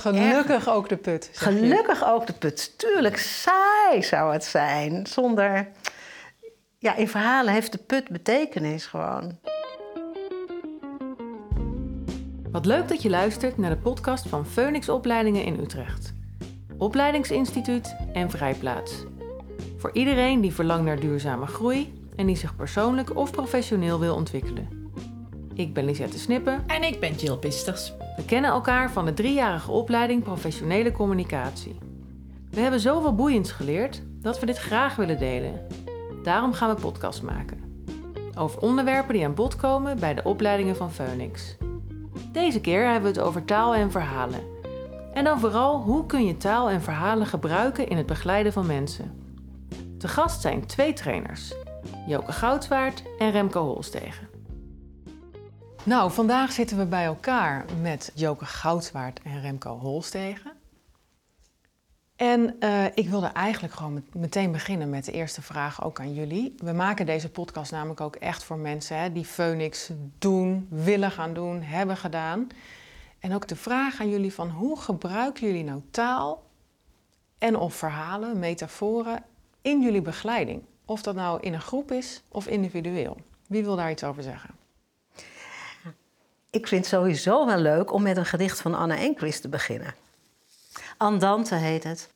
Gelukkig ook de put. Gelukkig ook de put. Tuurlijk, saai zou het zijn. Zonder. Ja, in verhalen heeft de put betekenis gewoon. Wat leuk dat je luistert naar de podcast van Phoenix Opleidingen in Utrecht. Opleidingsinstituut en Vrijplaats. Voor iedereen die verlangt naar duurzame groei en die zich persoonlijk of professioneel wil ontwikkelen. Ik ben Lisette Snippen. En ik ben Jill Pisters. We kennen elkaar van de driejarige opleiding Professionele Communicatie. We hebben zoveel boeiends geleerd dat we dit graag willen delen. Daarom gaan we podcast maken. Over onderwerpen die aan bod komen bij de opleidingen van Phoenix. Deze keer hebben we het over taal en verhalen. En dan vooral hoe kun je taal en verhalen gebruiken in het begeleiden van mensen. Te gast zijn twee trainers, Joke Goudswaard en Remco Holstegen. Nou, vandaag zitten we bij elkaar met Joke Goudswaard en Remco Holstegen. En uh, ik wilde eigenlijk gewoon met, meteen beginnen met de eerste vraag ook aan jullie. We maken deze podcast namelijk ook echt voor mensen hè, die Phoenix doen, willen gaan doen, hebben gedaan. En ook de vraag aan jullie van hoe gebruiken jullie nou taal en of verhalen, metaforen in jullie begeleiding? Of dat nou in een groep is of individueel. Wie wil daar iets over zeggen? Ik vind het sowieso wel leuk om met een gedicht van Anne Enquist te beginnen. Andante heet het.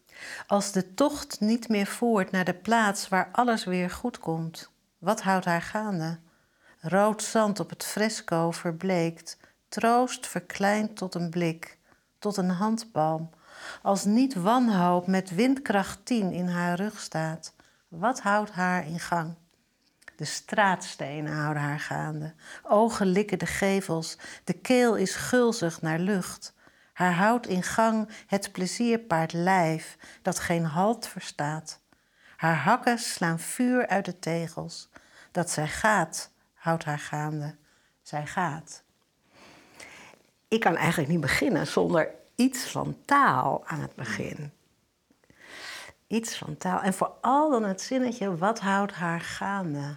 Als de tocht niet meer voert naar de plaats waar alles weer goed komt, wat houdt haar gaande? Rood zand op het fresco verbleekt, troost verkleind tot een blik, tot een handpalm. Als niet wanhoop met windkracht tien in haar rug staat, wat houdt haar in gang? De straatstenen houden haar gaande. Ogen likken de gevels. De keel is gulzig naar lucht. Haar houdt in gang het plezierpaard lijf dat geen halt verstaat. Haar hakken slaan vuur uit de tegels. Dat zij gaat, houdt haar gaande. Zij gaat. Ik kan eigenlijk niet beginnen zonder iets van taal aan het begin. Iets van taal. En vooral dan het zinnetje, wat houdt haar gaande?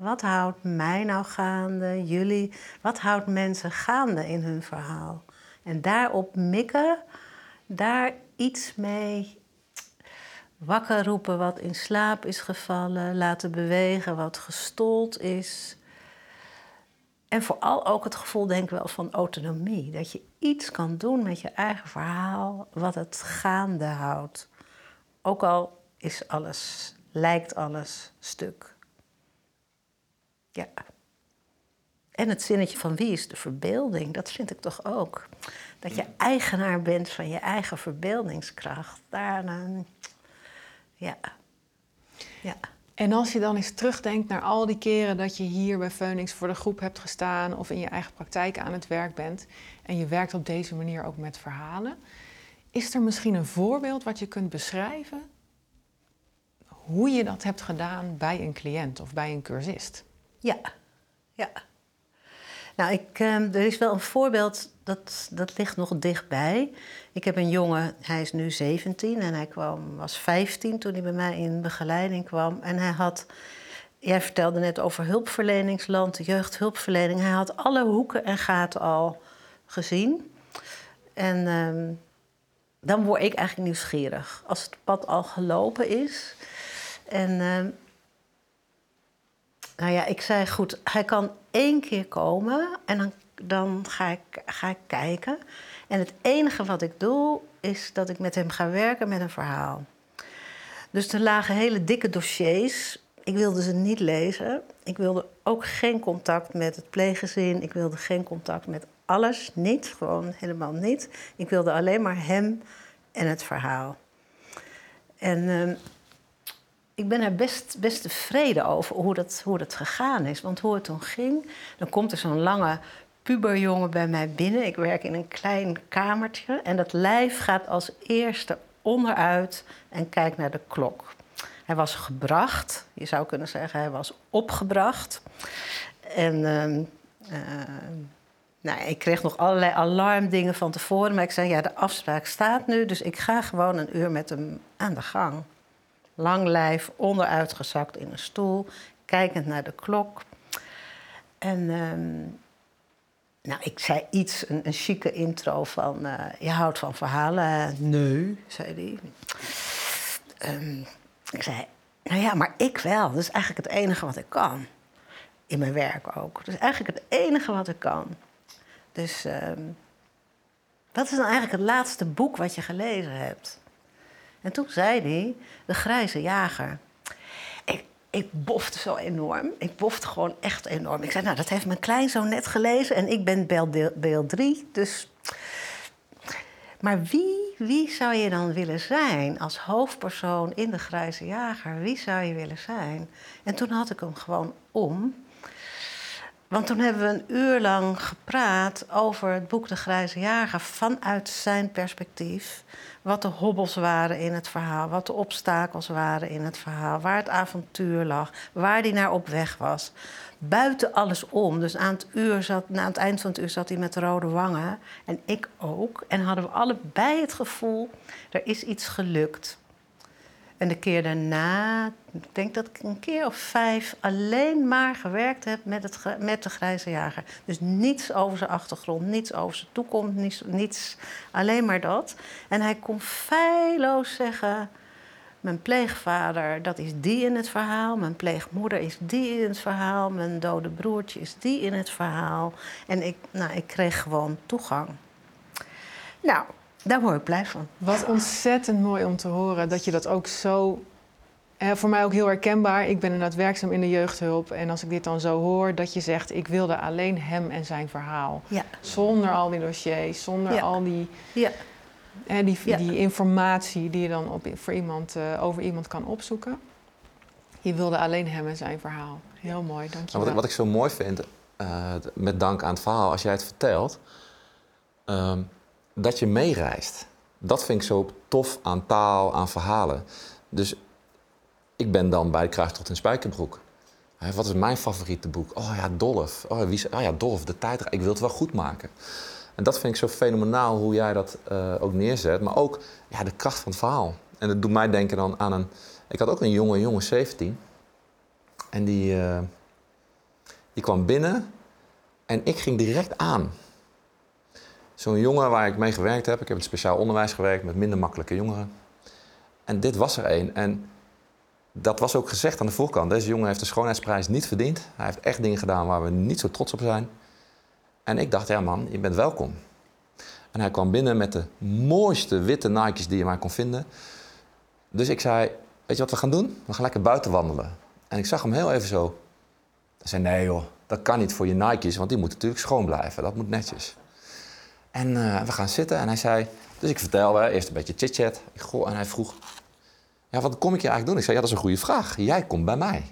Wat houdt mij nou gaande, jullie? Wat houdt mensen gaande in hun verhaal? En daarop mikken, daar iets mee wakker roepen wat in slaap is gevallen, laten bewegen wat gestold is. En vooral ook het gevoel, denk ik wel, van autonomie. Dat je iets kan doen met je eigen verhaal, wat het gaande houdt. Ook al is alles, lijkt alles stuk. Ja. En het zinnetje van wie is de verbeelding, dat vind ik toch ook. Dat je eigenaar bent van je eigen verbeeldingskracht. Daarna, ja. ja. En als je dan eens terugdenkt naar al die keren dat je hier bij Phoenix voor de groep hebt gestaan of in je eigen praktijk aan het werk bent en je werkt op deze manier ook met verhalen, is er misschien een voorbeeld wat je kunt beschrijven hoe je dat hebt gedaan bij een cliënt of bij een cursist? Ja, ja. Nou, ik, ehm, er is wel een voorbeeld, dat, dat ligt nog dichtbij. Ik heb een jongen, hij is nu 17 en hij kwam, was 15 toen hij bij mij in begeleiding kwam. En hij had, jij vertelde net over hulpverleningsland, jeugdhulpverlening. Hij had alle hoeken en gaten al gezien. En ehm, dan word ik eigenlijk nieuwsgierig. Als het pad al gelopen is. En ehm, nou ja, ik zei goed, hij kan één keer komen en dan, dan ga, ik, ga ik kijken. En het enige wat ik doe, is dat ik met hem ga werken met een verhaal. Dus er lagen hele dikke dossiers. Ik wilde ze niet lezen. Ik wilde ook geen contact met het pleeggezin. Ik wilde geen contact met alles. Niet, gewoon helemaal niet. Ik wilde alleen maar hem en het verhaal. En ehm, ik ben er best, tevreden over hoe dat, hoe dat gegaan is. Want hoe het toen ging, dan komt er zo'n lange puberjongen bij mij binnen. Ik werk in een klein kamertje en dat lijf gaat als eerste onderuit en kijkt naar de klok. Hij was gebracht, je zou kunnen zeggen, hij was opgebracht. En uh, nou, ik kreeg nog allerlei alarmdingen van tevoren, maar ik zei, ja, de afspraak staat nu, dus ik ga gewoon een uur met hem aan de gang lang lijf, onderuitgezakt in een stoel, kijkend naar de klok. En, ehm, Nou, ik zei iets, een, een chique intro van... Uh, je houdt van verhalen? Nee, zei hij. Um, ik zei, nou ja, maar ik wel. Dat is eigenlijk het enige wat ik kan. In mijn werk ook. Dat is eigenlijk het enige wat ik kan. Dus um, wat is dan eigenlijk het laatste boek wat je gelezen hebt? En toen zei hij, De Grijze Jager. Ik, ik bofte zo enorm. Ik bofte gewoon echt enorm. Ik zei, nou, dat heeft mijn kleinzoon net gelezen en ik ben beeld 3. Dus... Maar wie, wie zou je dan willen zijn als hoofdpersoon in De Grijze Jager? Wie zou je willen zijn? En toen had ik hem gewoon om. Want toen hebben we een uur lang gepraat over het boek De Grijze Jager vanuit zijn perspectief. Wat de hobbels waren in het verhaal, wat de obstakels waren in het verhaal, waar het avontuur lag, waar hij naar op weg was. Buiten alles om. Dus aan het, uur zat, het eind van het uur zat hij met rode wangen. En ik ook. En hadden we allebei het gevoel, er is iets gelukt. En de keer daarna, ik denk dat ik een keer of vijf alleen maar gewerkt heb met, het, met de grijze jager. Dus niets over zijn achtergrond, niets over zijn toekomst, niets, niets alleen maar dat. En hij kon feilloos zeggen: Mijn pleegvader, dat is die in het verhaal. Mijn pleegmoeder is die in het verhaal. Mijn dode broertje is die in het verhaal. En ik, nou, ik kreeg gewoon toegang. Nou, daar word ik blij van. Wat ontzettend mooi om te horen dat je dat ook zo. Eh, voor mij ook heel herkenbaar. Ik ben inderdaad werkzaam in de jeugdhulp. En als ik dit dan zo hoor, dat je zegt: ik wilde alleen hem en zijn verhaal. Ja. Zonder al die dossiers, zonder al die, ja. eh, die, die informatie die je dan op, voor iemand, uh, over iemand kan opzoeken. Je wilde alleen hem en zijn verhaal. Heel mooi, dank je nou, wat, wat, ik zo mooi vind, uh, met dank aan het verhaal, als jij het vertelt. Um, dat je meereist. Dat vind ik zo tof aan taal, aan verhalen. Dus ik ben dan bij Kruistocht in Spijkerbroek. Wat is mijn favoriete boek? Oh ja, Dolf. Oh, wie oh ja, Dolf, de tijd. Ik wil het wel goed maken. En dat vind ik zo fenomenaal hoe jij dat uh, ook neerzet. Maar ook ja, de kracht van het verhaal. En dat doet mij denken dan aan een... Ik had ook een jonge jongen, 17. En die, uh, die kwam binnen en ik ging direct aan. Zo'n jongen waar ik mee gewerkt heb, ik heb in speciaal onderwijs gewerkt met minder makkelijke jongeren. En dit was er één. En dat was ook gezegd aan de voorkant. Deze jongen heeft de schoonheidsprijs niet verdiend. Hij heeft echt dingen gedaan waar we niet zo trots op zijn. En ik dacht, ja man, je bent welkom. En hij kwam binnen met de mooiste witte Nike's die je maar kon vinden. Dus ik zei, weet je wat we gaan doen? We gaan lekker buiten wandelen. En ik zag hem heel even zo. Hij zei, nee joh, dat kan niet voor je Nike's, want die moeten natuurlijk schoon blijven. Dat moet netjes. En uh, we gaan zitten en hij zei... Dus ik vertelde, eerst een beetje chit-chat. En hij vroeg... Ja, wat kom ik je eigenlijk doen? Ik zei, ja, dat is een goede vraag. Jij komt bij mij.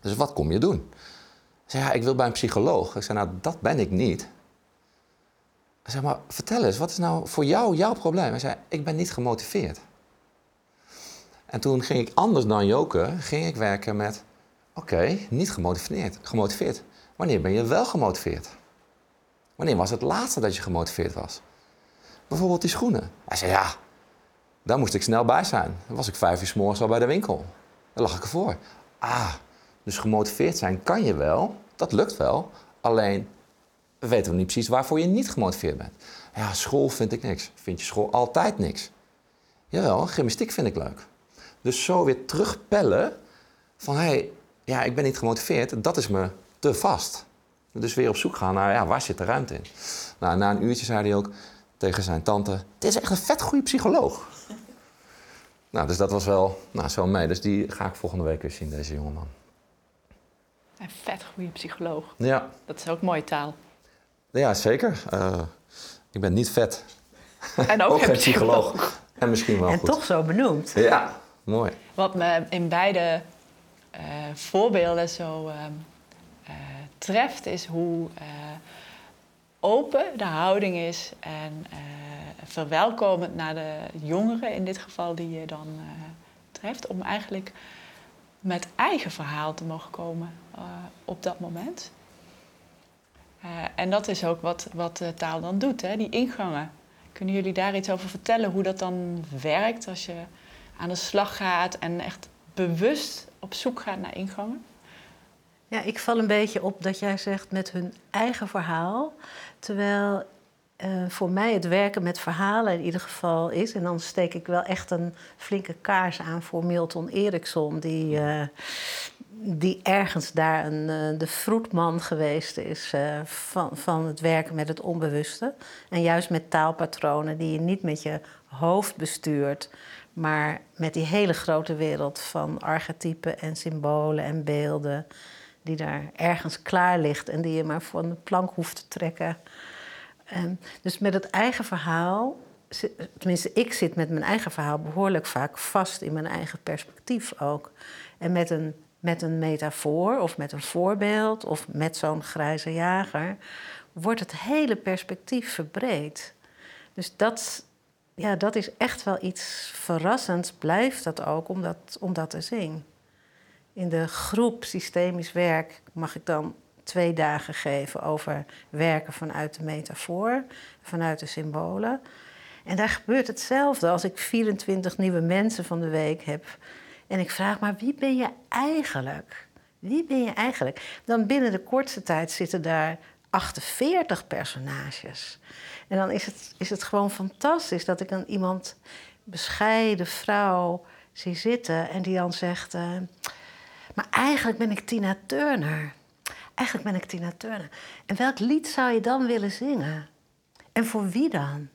Dus wat kom je doen? Hij zei, ja, ik wil bij een psycholoog. Ik zei, nou, dat ben ik niet. Hij zei, maar vertel eens, wat is nou voor jou jouw probleem? Hij zei, ik ben niet gemotiveerd. En toen ging ik anders dan Joke, ging ik werken met... Oké, niet gemotiveerd, gemotiveerd. Wanneer ben je wel gemotiveerd? Wanneer was het laatste dat je gemotiveerd was? Bijvoorbeeld die schoenen. Hij zei ja, daar moest ik snel bij zijn. Dan was ik vijf uur s morgens al bij de winkel. Daar lag ik ervoor. Ah, dus gemotiveerd zijn kan je wel. Dat lukt wel. Alleen weten we niet precies waarvoor je niet gemotiveerd bent. Ja, school vind ik niks. Vind je school altijd niks? Jawel, gymnastiek vind ik leuk. Dus zo weer terugpellen van hé, hey, ja, ik ben niet gemotiveerd, dat is me te vast. Dus weer op zoek gaan naar ja, waar zit de ruimte in. Nou, na een uurtje zei hij ook tegen zijn tante: Dit is echt een vet goede psycholoog. nou, dus dat was wel nou, zo mee. Dus die ga ik volgende week weer zien, deze jongeman. Een vet goede psycholoog. Ja. Dat is ook mooie taal. Ja, zeker. Uh, ik ben niet vet. En ook, geen psycholoog. psycholoog. En misschien wel En goed. toch zo benoemd. Ja, mooi. Wat me in beide uh, voorbeelden zo... Uh, treft, is hoe uh, open de houding is en uh, verwelkomend naar de jongeren in dit geval die je dan uh, treft, om eigenlijk met eigen verhaal te mogen komen op dat moment. en dat is ook wat, wat de taal dan doet, hè? die ingangen. Kunnen jullie daar iets over vertellen, hoe dat dan werkt als je aan de slag gaat en echt bewust op zoek gaat naar ingangen? Ja, ik val een beetje op dat jij zegt met hun eigen verhaal. Terwijl uh, voor mij het werken met verhalen in ieder geval is. En dan steek ik wel echt een flinke kaars aan voor Milton Erickson, die, uh, die ergens daar een, uh, de vroedman geweest is van, van het werken met het onbewuste. En juist met taalpatronen die je niet met je hoofd bestuurt, maar met die hele grote wereld van archetypen en symbolen en beelden, die daar ergens klaar ligt en die je maar van de plank hoeft te trekken. Um, dus met het eigen verhaal, tenminste, ik zit met mijn eigen verhaal behoorlijk vaak vast in mijn eigen perspectief ook. En met een, met een metafoor of met een voorbeeld of met zo'n grijze jager wordt het hele perspectief verbreed. Dus dat, ja, dat is echt wel iets verrassends, blijft dat ook om dat, om dat te zien. In de groep systemisch werk mag ik dan twee dagen geven over werken vanuit de metafoor, vanuit de symbolen. En daar gebeurt hetzelfde als ik 24 nieuwe mensen van de week heb. En ik vraag maar, wie ben je eigenlijk? Wie ben je eigenlijk? Dan binnen de kortste tijd zitten daar 48 personages. En dan is het, is het gewoon fantastisch dat ik een iemand, bescheiden vrouw, zie zitten en die dan zegt: uh, Maar eigenlijk ben ik Tina Turner. Eigenlijk ben ik Tina Turner. En welk lied zou je dan willen zingen? En voor wie dan?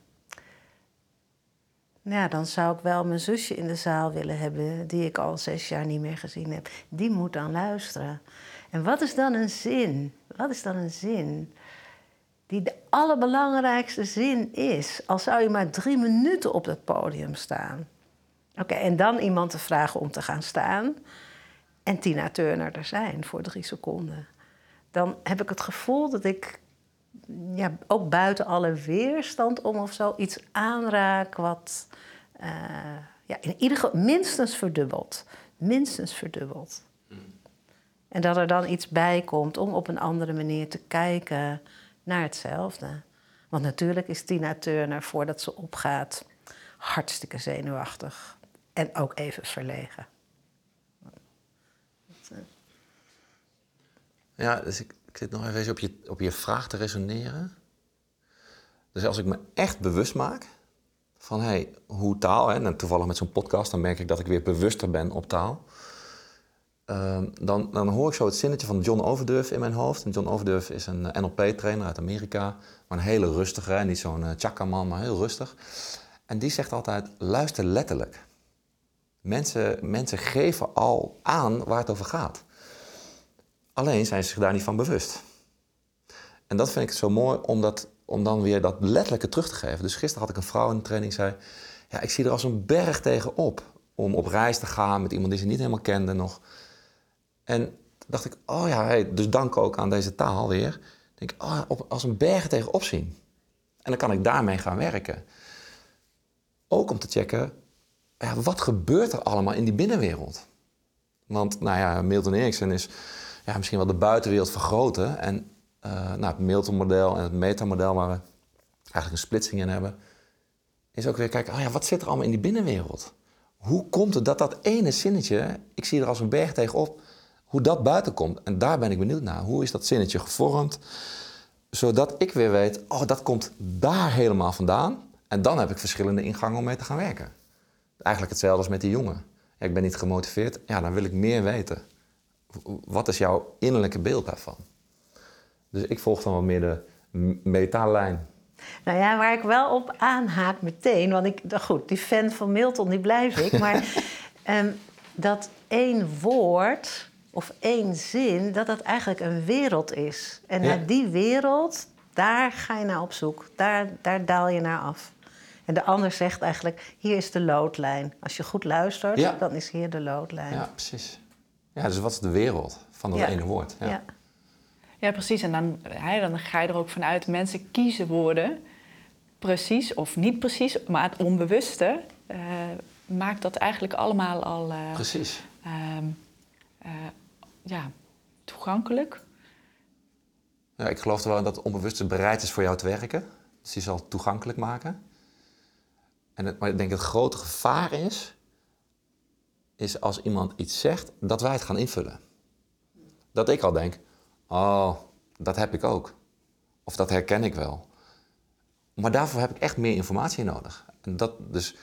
Ja, dan zou ik wel mijn zusje in de zaal willen hebben, die ik al zes jaar niet meer gezien heb. Die moet dan luisteren. En wat is dan een zin? Wat is dan een zin? Die de allerbelangrijkste zin is. Al zou je maar drie minuten op dat podium staan. Oké, en dan iemand te vragen om te gaan staan. En Tina Turner er zijn voor drie seconden dan heb ik het gevoel dat ik ja, ook buiten alle weerstand om of zo iets aanraak wat uh, ja, in ieder geval minstens verdubbelt. Minstens verdubbelt. En dat er dan iets bij komt om op een andere manier te kijken naar hetzelfde. Want natuurlijk is Tina Turner voordat ze opgaat hartstikke zenuwachtig en ook even verlegen. Ja, dus ik, ik zit nog even op je, op je vraag te resoneren. Dus als ik me echt bewust maak van hey, hoe taal, hè, en toevallig met zo'n podcast, dan merk ik dat ik weer bewuster ben op taal. Uh, dan, dan hoor ik zo het zinnetje van John Overdurf in mijn hoofd. En John Overdurf is een eh, NLP-trainer uit Amerika, maar een hele rustige, hè? niet zo'n uh, chakka-man, maar heel rustig. En die zegt altijd: luister letterlijk. Mensen, mensen geven al aan waar het over gaat. Alleen zijn ze zich daar niet van bewust. En dat vind ik zo mooi om, dat, om dan weer dat letterlijke terug te geven. Dus gisteren had ik een vrouw in de training zei... ja, ik zie er als een berg tegenop om op reis te gaan met iemand die ze niet helemaal kende nog. En dacht ik, oh ja, dus dank ook aan deze taal weer. Denk ik, oh, als een berg tegenop zien. En dan kan ik daarmee gaan werken. Ook om te checken, ja, wat gebeurt er allemaal in die binnenwereld? Want, nou ja, Milton Erickson is ja, misschien wel de buitenwereld vergroten. En uh, nou, het Milton-model en het metamodel, waar we eigenlijk een splitsing in hebben, is ook weer kijken, oh ja, wat zit er allemaal in die binnenwereld? Hoe komt het dat dat ene zinnetje, ik zie er als een berg tegenop, hoe dat buiten komt? En daar ben ik benieuwd naar. Hoe is dat zinnetje gevormd? Zodat ik weer weet, oh, dat komt daar helemaal vandaan. En dan heb ik verschillende ingangen om mee te gaan werken. Eigenlijk hetzelfde als met die jongen. Ja, ik ben niet gemotiveerd, ja, dan wil ik meer weten wat is jouw innerlijke beeld daarvan? Dus ik volg dan wel meer de metaalijn. Nou ja, waar ik wel op aanhaak meteen, want ik, goed, die fan van Milton, die blijf ik, maar um, dat één woord of één zin, dat dat eigenlijk een wereld is. En naar die wereld, daar ga je naar op zoek, daar, daar daal je naar af. En de ander zegt eigenlijk, hier is de loodlijn. Als je goed luistert, dan is hier de loodlijn. Ja, precies. Ja, dus wat is de wereld van dat ene woord? Ja. ja. Ja. precies. En dan, hè, dan ga je er ook vanuit, mensen kiezen woorden, precies of niet precies, maar het onbewuste uh, maakt dat eigenlijk allemaal al uh, precies. Uh, ja, toegankelijk. Ja, ik geloof er wel dat het onbewuste bereid is voor jou te werken. Dus die zal toegankelijk maken. En het, maar ik denk dat het grote gevaar is is als iemand iets zegt, dat wij het gaan invullen. dat ik al denk, oh, dat heb ik ook. Of dat herken ik wel. Maar daarvoor heb ik echt meer informatie nodig. En dat dus,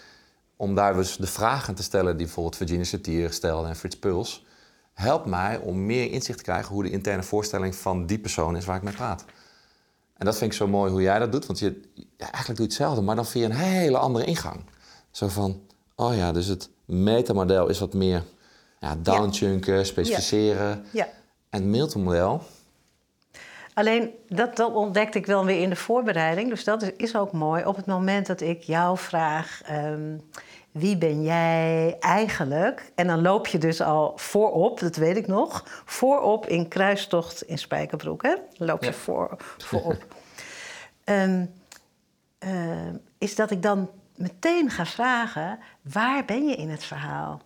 om daar dus de vragen te stellen die bijvoorbeeld Virginia Satir stelde en Frits Puls, helpt mij om meer inzicht te krijgen hoe de interne voorstelling van die persoon is waar ik mee praat. En dat vind ik zo mooi hoe jij dat doet, want je, ja, eigenlijk doe je hetzelfde, maar dan via een hele andere ingang. Zo van, oh ja, dus het metamodel is wat meer ja, downchunken, specificeren. Ja. En het Milton-model, Alleen dat, dat ontdekte ik wel weer in de voorbereiding. Dus dat is, is ook mooi. Op het moment dat ik jou vraag: ehm, wie ben jij eigenlijk? En dan loop je dus al voorop, dat weet ik nog. Voorop in kruistocht in Spijkerbroek. Hè? Dan loop je Ja. voor, voorop. Ehm, ehm, is dat ik dan meteen ga vragen: waar ben je in het verhaal?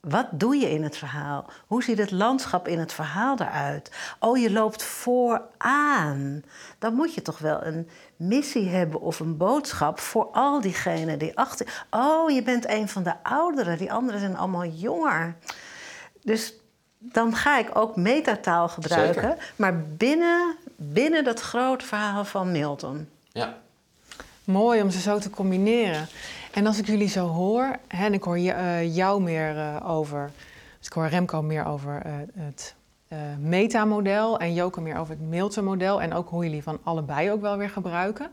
Wat doe je in het verhaal? Hoe ziet het landschap in het verhaal eruit? Oh, je loopt vooraan. Dan moet je toch wel een missie hebben of een boodschap voor al diegenen die achter. Oh, je bent een van de ouderen, die anderen zijn allemaal jonger. Dus dan ga ik ook metataal gebruiken, Zeker. maar binnen, binnen dat grote verhaal van Milton. ja, Mooi om ze zo te combineren. En als ik jullie zo hoor, hè, en ik hoor eh, jou meer eh, over, dus ik hoor Remco meer over eh, het metamodel en Joke meer over het Milton-model en ook hoe jullie van allebei ook wel weer gebruiken.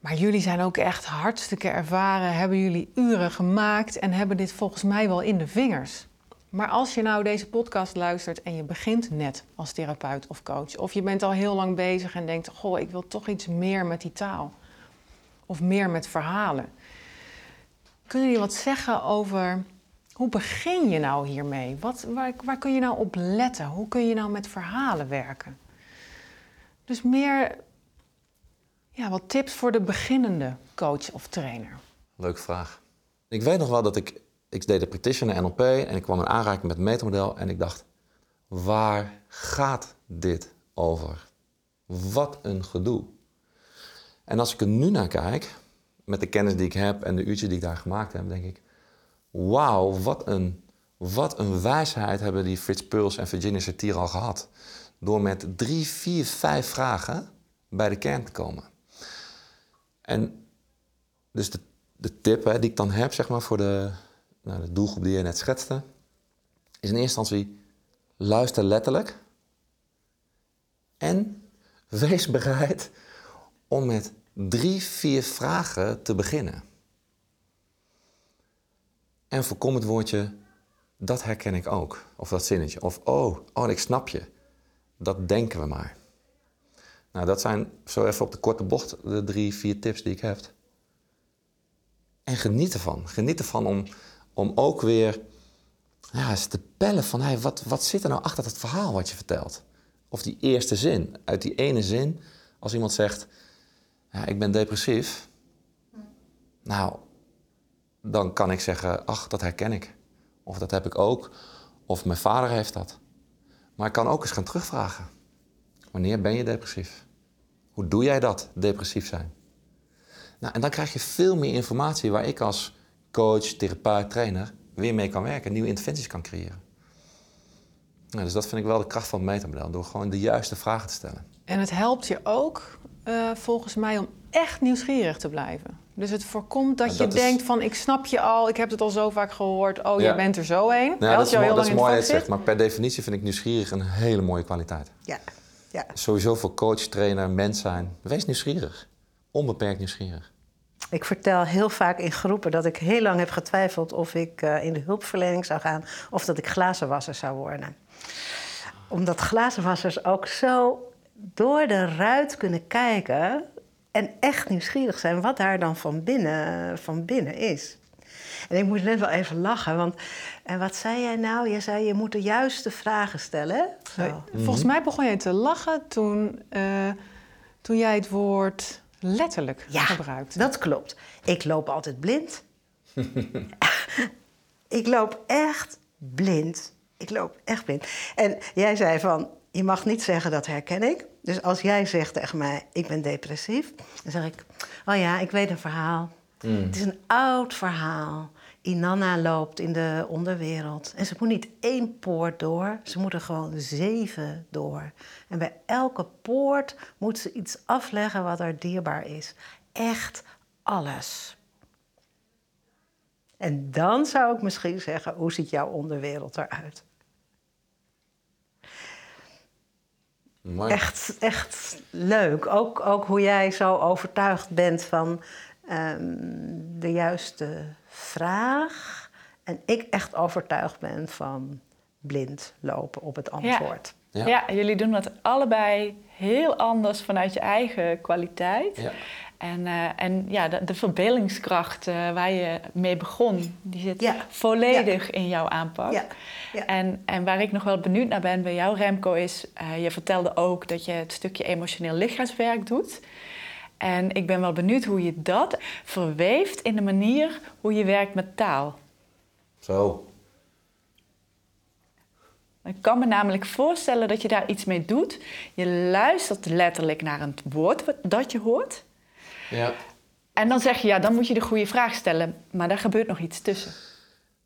Maar jullie zijn ook echt hartstikke ervaren, hebben jullie uren gemaakt en hebben dit volgens mij wel in de vingers. Maar als je nou deze podcast luistert en je begint net als therapeut of coach, of je bent al heel lang bezig en denkt: Goh, ik wil toch iets meer met die taal, of meer met verhalen. Kunnen jullie wat zeggen over hoe begin je nou hiermee? Wat, waar, waar kun je nou op letten? Hoe kun je nou met verhalen werken? Dus meer ja, wat tips voor de beginnende coach of trainer. leuke vraag. Ik weet nog wel dat ik, ik deed de practitioner NLP en ik kwam in aanraking met het metamodel en ik dacht, waar gaat dit over? Wat een gedoe. En als ik er nu naar kijk, met de kennis die ik heb en de uurtjes die ik daar gemaakt heb, denk ik, wauw, wat een, wat een wijsheid hebben die Frits Puls en Virginia Satir al gehad. Door met drie, vier, vijf vragen bij de kern te komen. En dus de, de tip hè, die ik dan heb zeg maar, voor de, nou, de doelgroep die je net schetste, is in eerste instantie luister letterlijk en wees bereid om met drie, vier vragen te beginnen. En voorkom het woordje, dat herken ik ook. Of dat zinnetje. Of, oh, oh, ik snap je. Dat denken we maar. Nou, dat zijn zo even op de korte bocht de drie, vier tips die ik heb. En geniet ervan. Geniet ervan om, om ook weer ja, te pellen van... Wat, wat zit er nou achter dat verhaal wat je vertelt? Of die eerste zin. Uit die ene zin, als iemand zegt... Ja, ik ben depressief. Nou, dan kan ik zeggen... Ach, dat herken ik. Of dat heb ik ook. Of mijn vader heeft dat. Maar ik kan ook eens gaan terugvragen. Wanneer ben je depressief? Hoe doe jij dat, depressief zijn? Nou, en dan krijg je veel meer informatie waar ik als coach, therapeut, trainer weer mee kan werken, nieuwe interventies kan creëren. Nou, dus dat vind ik wel de kracht van het metamodel, door gewoon de juiste vragen te stellen. En het helpt je ook, eh, volgens mij, om echt nieuwsgierig te blijven. Dus het voorkomt dat, Nou, je is- denkt van, ik snap je al, ik heb het al zo vaak gehoord. Oh, Ja. je bent er zo een. Nou, dat is, mooi, dat is mooi dat je het zit. zegt, maar per definitie vind ik nieuwsgierig een hele mooie kwaliteit. Ja, ja. Sowieso voor coach, trainer, mens zijn. Wees nieuwsgierig. Onbeperkt nieuwsgierig. Ik vertel heel vaak in groepen dat ik heel lang heb getwijfeld of ik eh, in de hulpverlening zou gaan of dat ik glazenwasser zou worden. Omdat glazenwassers ook zo door de ruit kunnen kijken en echt nieuwsgierig zijn wat daar dan van binnen, van binnen is. En ik moest net wel even lachen, want en wat zei jij nou? Je zei je moet de juiste vragen stellen. Zo. Volgens mij begon je te lachen toen, eh, toen jij het woord letterlijk Ja, gebruikte. dat klopt. Ik loop altijd blind. ik loop echt blind. Ik loop echt blind. En jij zei van, je mag niet zeggen dat herken ik. Dus als jij zegt tegen mij, ik ben depressief, dan zeg ik, oh ja, ik weet een verhaal. Het is een oud verhaal. Inanna loopt in de onderwereld. En ze moet niet één poort door, ze moet er gewoon zeven door. En bij elke poort moet ze iets afleggen wat er dierbaar is. Echt alles. En dan zou ik misschien zeggen, hoe ziet jouw onderwereld eruit? Mooi. Echt, echt leuk. Ook, ook hoe jij zo overtuigd bent van ehm, de juiste vraag. En ik echt overtuigd ben van blind lopen op het antwoord. Ja. Ja. jullie doen dat allebei heel anders vanuit je eigen kwaliteit. Ja. En, eh, en ja, de, de verbeeldingskracht eh, waar je mee begon, die zit Ja. volledig in jouw aanpak. Ja, ja. En, en waar ik nog wel benieuwd naar ben bij jou, Remco, is... eh, je vertelde ook dat je het stukje emotioneel lichaamswerk doet. En ik ben wel benieuwd hoe je dat verweeft in de manier hoe je werkt met taal. Zo. Ik kan me namelijk voorstellen dat je daar iets mee doet. Je luistert letterlijk naar een woord dat je hoort. Ja. En dan zeg je, ja, dan moet je de goede vraag stellen. Maar daar gebeurt nog iets tussen.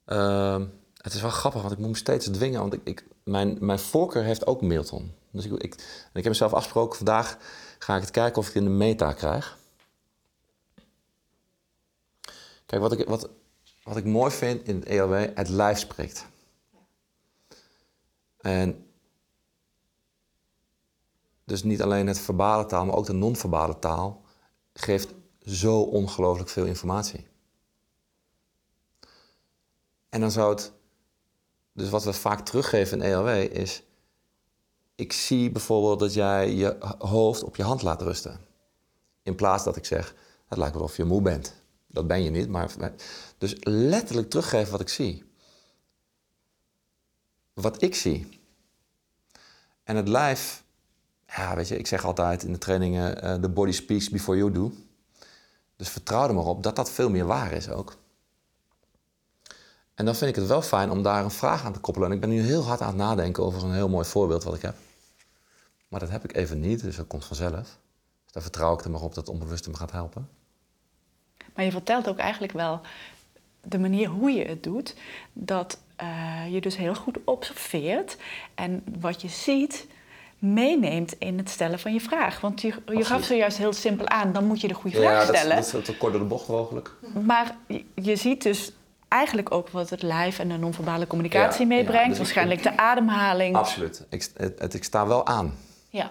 Ehm, het is wel grappig, want ik moet me steeds dwingen. Want ik, ik, mijn, mijn voorkeur heeft ook Milton. Dus ik, ik, en ik heb mezelf afgesproken, vandaag ga ik het kijken of ik in de meta krijg. Kijk, wat ik, wat, wat ik mooi vind in het ELW, het lijf spreekt. En dus niet alleen het verbale taal, maar ook de non-verbale taal geeft zo ongelooflijk veel informatie. En dan zou het. Dus wat we vaak teruggeven in ELW is. Ik zie bijvoorbeeld dat jij je hoofd op je hand laat rusten. In plaats dat ik zeg, het lijkt wel of je moe bent. Dat ben je niet, maar. Dus letterlijk teruggeven wat ik zie. Wat ik zie. En het lijf. Ja, weet je, ik zeg altijd in de trainingen: eh, the body speaks before you do. Dus vertrouw er maar op dat dat veel meer waar is ook. En dan vind ik het wel fijn om daar een vraag aan te koppelen. En ik ben nu heel hard aan het nadenken over een heel mooi voorbeeld wat ik heb. Maar dat heb ik even niet, dus dat komt vanzelf. Dus daar vertrouw ik er maar op dat het onbewuste me gaat helpen. Maar je vertelt ook eigenlijk wel de manier hoe je het doet. Dat eh, je dus heel goed observeert. En wat je ziet meeneemt in het stellen van je vraag. Want je, je gaf zojuist heel simpel aan, dan moet je de goede vraag stellen. dat is te kort door de bocht mogelijk. Maar je, je ziet dus eigenlijk ook wat het lijf en de non-verbale communicatie Ja, ja, meebrengt. dus ik- Waarschijnlijk de ademhaling. Absoluut. Ik, het, het- ik sta wel aan. Ja.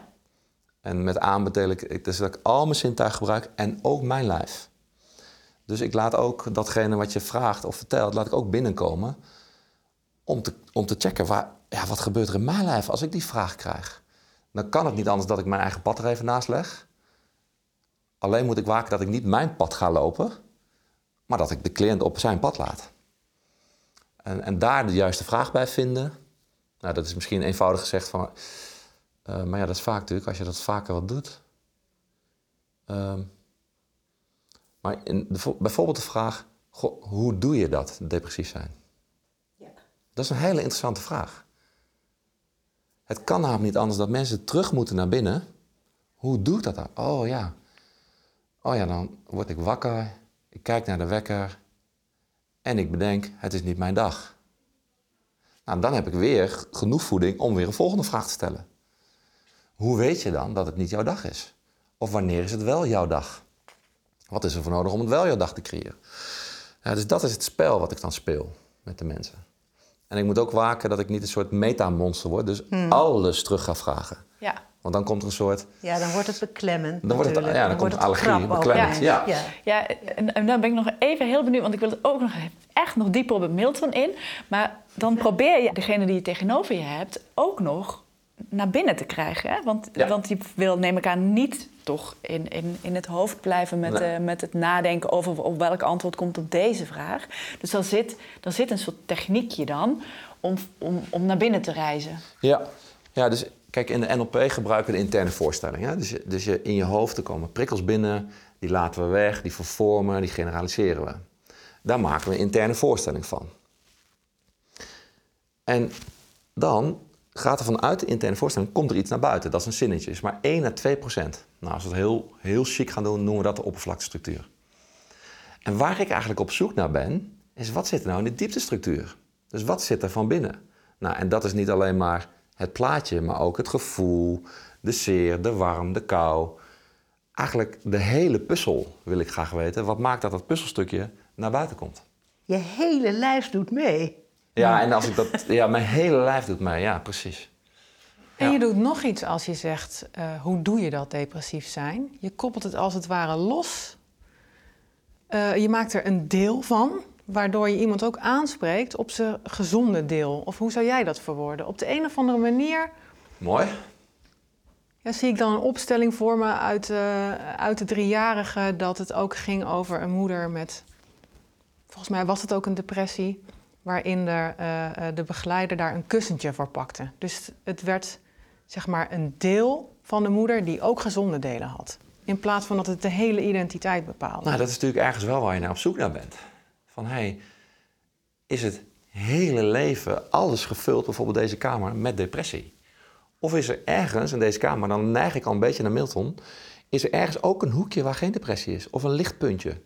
En met aan bedoel ik, ik dus dat ik al mijn zintuigen gebruik en ook mijn lijf. Dus ik laat ook datgene wat je vraagt of vertelt, laat ik ook binnenkomen. Om te, om te checken, waar, ja, wat gebeurt er in mijn lijf als ik die vraag krijg? Dan kan het niet anders dat ik mijn eigen pad er even naast leg. Alleen moet ik waken dat ik niet mijn pad ga lopen, maar dat ik de cliënt op zijn pad laat. En, en daar de juiste vraag bij vinden. Nou, dat is misschien eenvoudig gezegd van. Eh, maar ja, dat is vaak natuurlijk als je dat vaker wat doet. Ehm, maar in de, vo- bijvoorbeeld de vraag: goh, hoe doe je dat, depressief zijn? Dat is een hele interessante vraag. Het kan namelijk niet anders dat mensen terug moeten naar binnen. Hoe doe ik dat dan? Oh ja. Oh ja, dan word ik wakker. Ik kijk naar de wekker. En ik bedenk, het is niet mijn dag. Nou, dan heb ik weer genoeg voeding om weer een volgende vraag te stellen. Hoe weet je dan dat het niet jouw dag is? Of wanneer is het wel jouw dag? Wat is er voor nodig om het wel jouw dag te creëren? Ja, dus dat is het spel wat ik dan speel met de mensen. En ik moet ook waken dat ik niet een soort metamonster word, dus alles terug ga vragen. Ja. Want dan komt er een soort. Ja, dan wordt het beklemmend. Dan wordt het- ja, dan komt wordt allergie, beklemmend, ja. ja. Ja, en, en dan ben ik nog even heel benieuwd, want ik wil het ook nog echt nog dieper op het Milton in. Maar dan probeer je degene die je tegenover je hebt ook nog naar binnen te krijgen. Hè? Want, Ja. want die wil, neem ik aan, niet toch in, in, in het hoofd blijven met, Nee. eh, met het nadenken over op welk antwoord komt op deze vraag. Dus er zit, er zit een soort techniekje dan om, om, om naar binnen te reizen. Ja, ja dus kijk, in de NLP gebruiken we de interne voorstelling. Hè? Dus, je- dus je, in je hoofd er komen prikkels binnen, die laten we weg, die vervormen, die generaliseren we. Daar maken we een interne voorstelling van. En dan gaat er vanuit de interne voorstelling, komt er iets naar buiten. Dat is een zinnetje, is maar 1 à 2 procent. Nou, als we het heel, heel chic gaan doen, noemen we dat de oppervlaktestructuur. En waar ik eigenlijk op zoek naar ben, is wat zit er nou in de dieptestructuur? Dus wat zit er van binnen? Nou, en dat is niet alleen maar het plaatje, maar ook het gevoel, de zeer, de warm, de kou. Eigenlijk de hele puzzel wil ik graag weten. Wat maakt dat dat puzzelstukje naar buiten komt? Je hele lijf doet mee. Ja, en als ik dat. Ja, mijn hele lijf doet mee. Ja, precies. En je doet nog iets als je zegt, eh, hoe doe je dat depressief zijn? Je koppelt het als het ware los. Eh, je maakt er een deel van, waardoor je iemand ook aanspreekt op zijn gezonde deel. Of hoe zou jij dat verwoorden? Op de een of andere manier Mooi. ja, zie ik dan een opstelling voor me uit, eh, uit de driejarige... dat het ook ging over een moeder met... Volgens mij was het ook een depressie... waarin de, eh, eh, de begeleider daar een kussentje voor pakte. Dus het werd zeg maar een deel van de moeder die ook gezonde delen had. In plaats van dat het de hele identiteit bepaalde. Nou, dat is natuurlijk ergens wel waar je naar op zoek naar bent. Van hé, hey, is het hele leven alles gevuld, bijvoorbeeld deze kamer, met depressie? Of is er ergens in deze kamer, dan neig ik al een beetje naar Milton, is er ergens ook een hoekje waar geen depressie is? Of een lichtpuntje?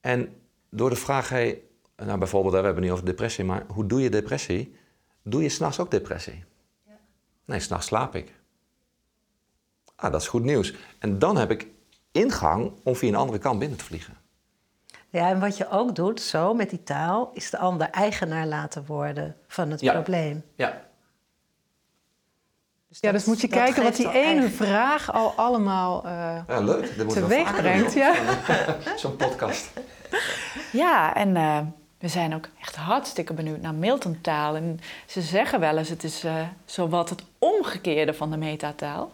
En door de vraag, hey, nou bijvoorbeeld, we hebben het nu over depressie, maar hoe doe je depressie? Doe je s'nachts ook depressie? Nee, s'nachts slaap ik. Ah, dat is goed nieuws. En dan heb ik ingang om via een andere kant binnen te vliegen. Ja, en wat je ook doet, zo met die taal, is de ander eigenaar laten worden van het Ja. probleem. Ja. ja, dat- dus moet je kijken wat die ene eigen- vraag al allemaal eh ja leuk. Dat moet teweeg brengt. Ja. Zo'n podcast. Ja, en eh, we zijn ook echt hartstikke benieuwd naar Milton-taal. En ze zeggen wel eens, het is eh zowat het omgekeerde van de metataal.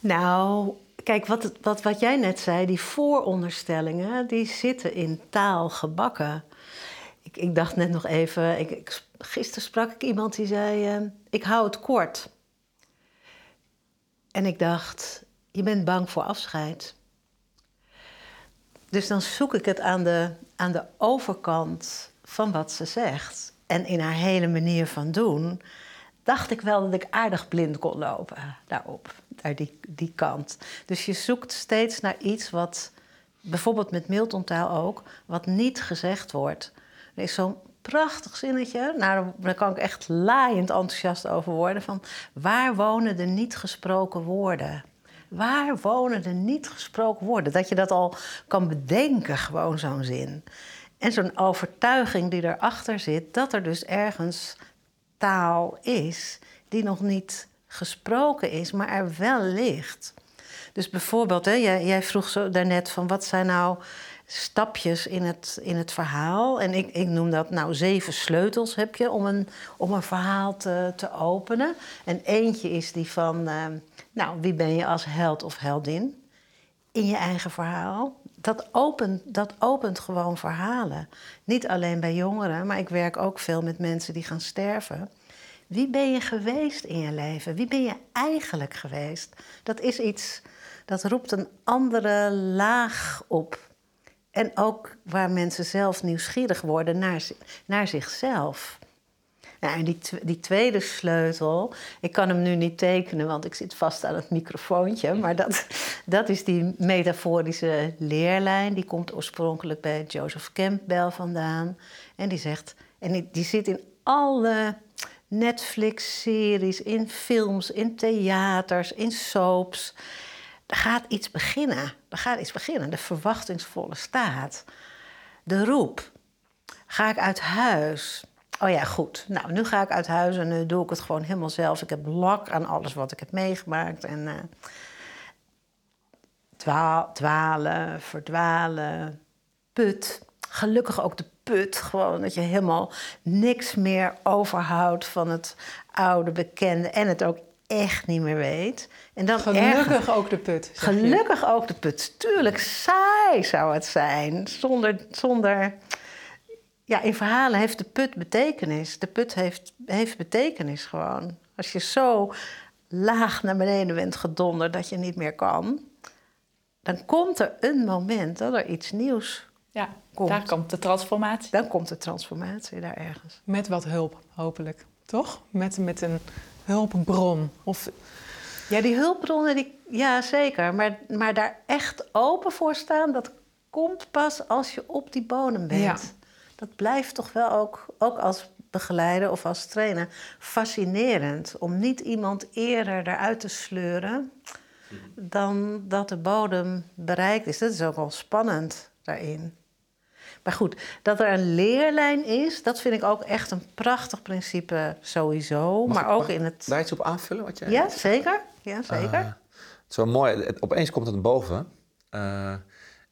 Nou, kijk, wat, wat, wat jij net zei, die vooronderstellingen, die zitten in taal gebakken. Ik, ik dacht net nog even, ik, gisteren sprak ik iemand die zei, eh, ik hou het kort. En ik dacht, je bent bang voor afscheid. Dus dan zoek ik het aan de, aan de overkant van wat ze zegt. En in haar hele manier van doen, dacht ik wel dat ik aardig blind kon lopen daarop, daar die, die kant. Dus je zoekt steeds naar iets wat, bijvoorbeeld met Milton-taal ook, wat niet gezegd wordt. Er is zo'n prachtig zinnetje, nou, daar kan ik echt laaiend enthousiast over worden, van waar wonen de niet gesproken woorden? Waar wonen de niet gesproken woorden? Dat je dat al kan bedenken, gewoon zo'n zin. En zo'n overtuiging die erachter zit, dat er dus ergens taal is die nog niet gesproken is, maar er wel ligt. Dus bijvoorbeeld, hè, jij, jij vroeg zo daarnet van wat zijn nou stapjes in het, in het verhaal. En ik, ik noem dat nou zeven sleutels heb je om een, om een verhaal te, te openen. En eentje is die van, eh, nou, wie ben je als held of heldin in je eigen verhaal? Dat opent, dat opent gewoon verhalen. Niet alleen bij jongeren, maar ik werk ook veel met mensen die gaan sterven. Wie ben je geweest in je leven? Wie ben je eigenlijk geweest? Dat is iets, dat roept een andere laag op. En ook waar mensen zelf nieuwsgierig worden naar, naar zichzelf. En die tweede sleutel, ik kan hem nu niet tekenen, want ik zit vast aan het microfoontje. Maar dat, dat is die metaforische leerlijn. Die komt oorspronkelijk bij Joseph Campbell vandaan. En die zegt, en die, die zit in alle Netflix-series, in films, in theaters, in soaps. Er gaat iets beginnen. Er gaat iets beginnen. De verwachtingsvolle staat. De roep. Ga ik uit huis? Oh ja, goed. Nou, nu ga ik uit huis en nu doe ik het gewoon helemaal zelf. Ik heb lak aan alles wat ik heb meegemaakt. En dwa- dwalen, verdwalen, put. Gelukkig ook de put. Gewoon dat je helemaal niks meer overhoudt van het oude bekende. En het ook echt niet meer weet. En dan Gelukkig ook de put. je. Gelukkig ook de put. Tuurlijk, saai zou het zijn. Zonder, zonder... Ja, in verhalen heeft de put betekenis. De put heeft, heeft betekenis gewoon. Als je zo laag naar beneden bent gedonderd dat je niet meer kan... dan komt er een moment dat er iets nieuws... Ja, Komt. daar komt de transformatie. Dan komt de transformatie daar ergens. Met wat hulp, hopelijk. Toch? Met, met een hulpbron. Of Ja, die hulpbronnen, die, ja zeker. Maar, maar daar echt open voor staan, dat komt pas als je op die bodem bent. Ja. Dat blijft toch wel ook, ook als begeleider of als trainer fascinerend. Om niet iemand eerder eruit te sleuren dan dat de bodem bereikt is. Dat is ook wel spannend daarin. Maar goed, dat er een leerlijn is, dat vind ik ook echt een prachtig principe sowieso. Mag maar ook in het. Daar iets op aanvullen wat jij Ja, zeker. Ja, zeker. Eh, het is wel mooi. Het- opeens komt het boven. Eh,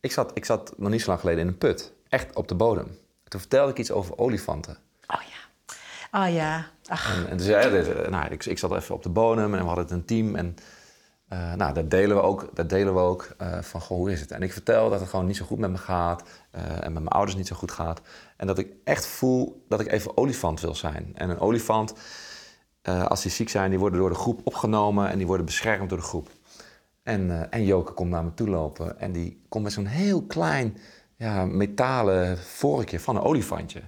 ik, zat, ik zat nog niet zo lang geleden in een put. Echt op de bodem. Toen vertelde ik iets over olifanten. Oh ja. Oh ja. Ach, En, zei hij, eh, nou, ik, ik zat even op de bodem en we hadden een team. En eh, nou, dat delen we ook, dat delen we ook eh, van, goh, hoe is het? En ik vertel dat het gewoon niet zo goed met me gaat. en met mijn ouders niet zo goed gaat. En dat ik echt voel dat ik even olifant wil zijn. En een olifant, als die ziek zijn, die worden door de groep opgenomen. En die worden beschermd door de groep. En, en Joke komt naar me toe lopen. En die komt met zo'n heel klein ja, metalen vorkje van een olifantje.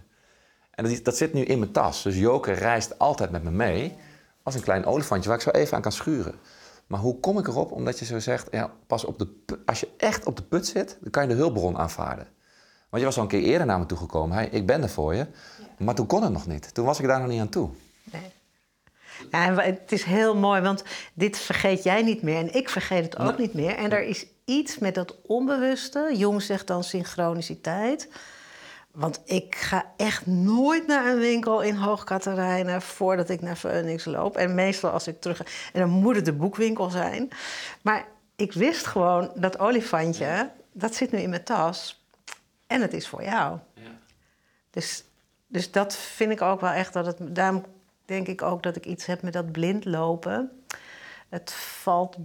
En dat, dat zit nu in mijn tas. Dus Joke reist altijd met me mee. Als een klein olifantje waar ik zo even aan kan schuren. Maar hoe kom ik erop? Omdat je zo zegt, ja, pas op de, als je echt op de put zit, dan kan je de hulpbron aanvaarden. Want je was al een keer eerder naar me toe gekomen. Hey, ik ben er voor je. Maar toen kon het nog niet. Toen was ik daar nog niet aan toe. nee. Ja, het is heel mooi, want dit vergeet jij niet meer en ik vergeet het ook niet meer. En er is iets met dat onbewuste. Jong zegt dan synchroniciteit. Want ik ga echt nooit naar een winkel in Hoogkaterijnen voordat ik naar Phoenix loop. En meestal als ik terug. En dan moet het de boekwinkel zijn. Maar ik wist gewoon dat olifantje, dat zit nu in mijn tas. En het is voor jou. Dus, dus dat vind ik ook wel echt dat het. Daarom denk ik ook dat ik iets heb met dat blind lopen. Het valt,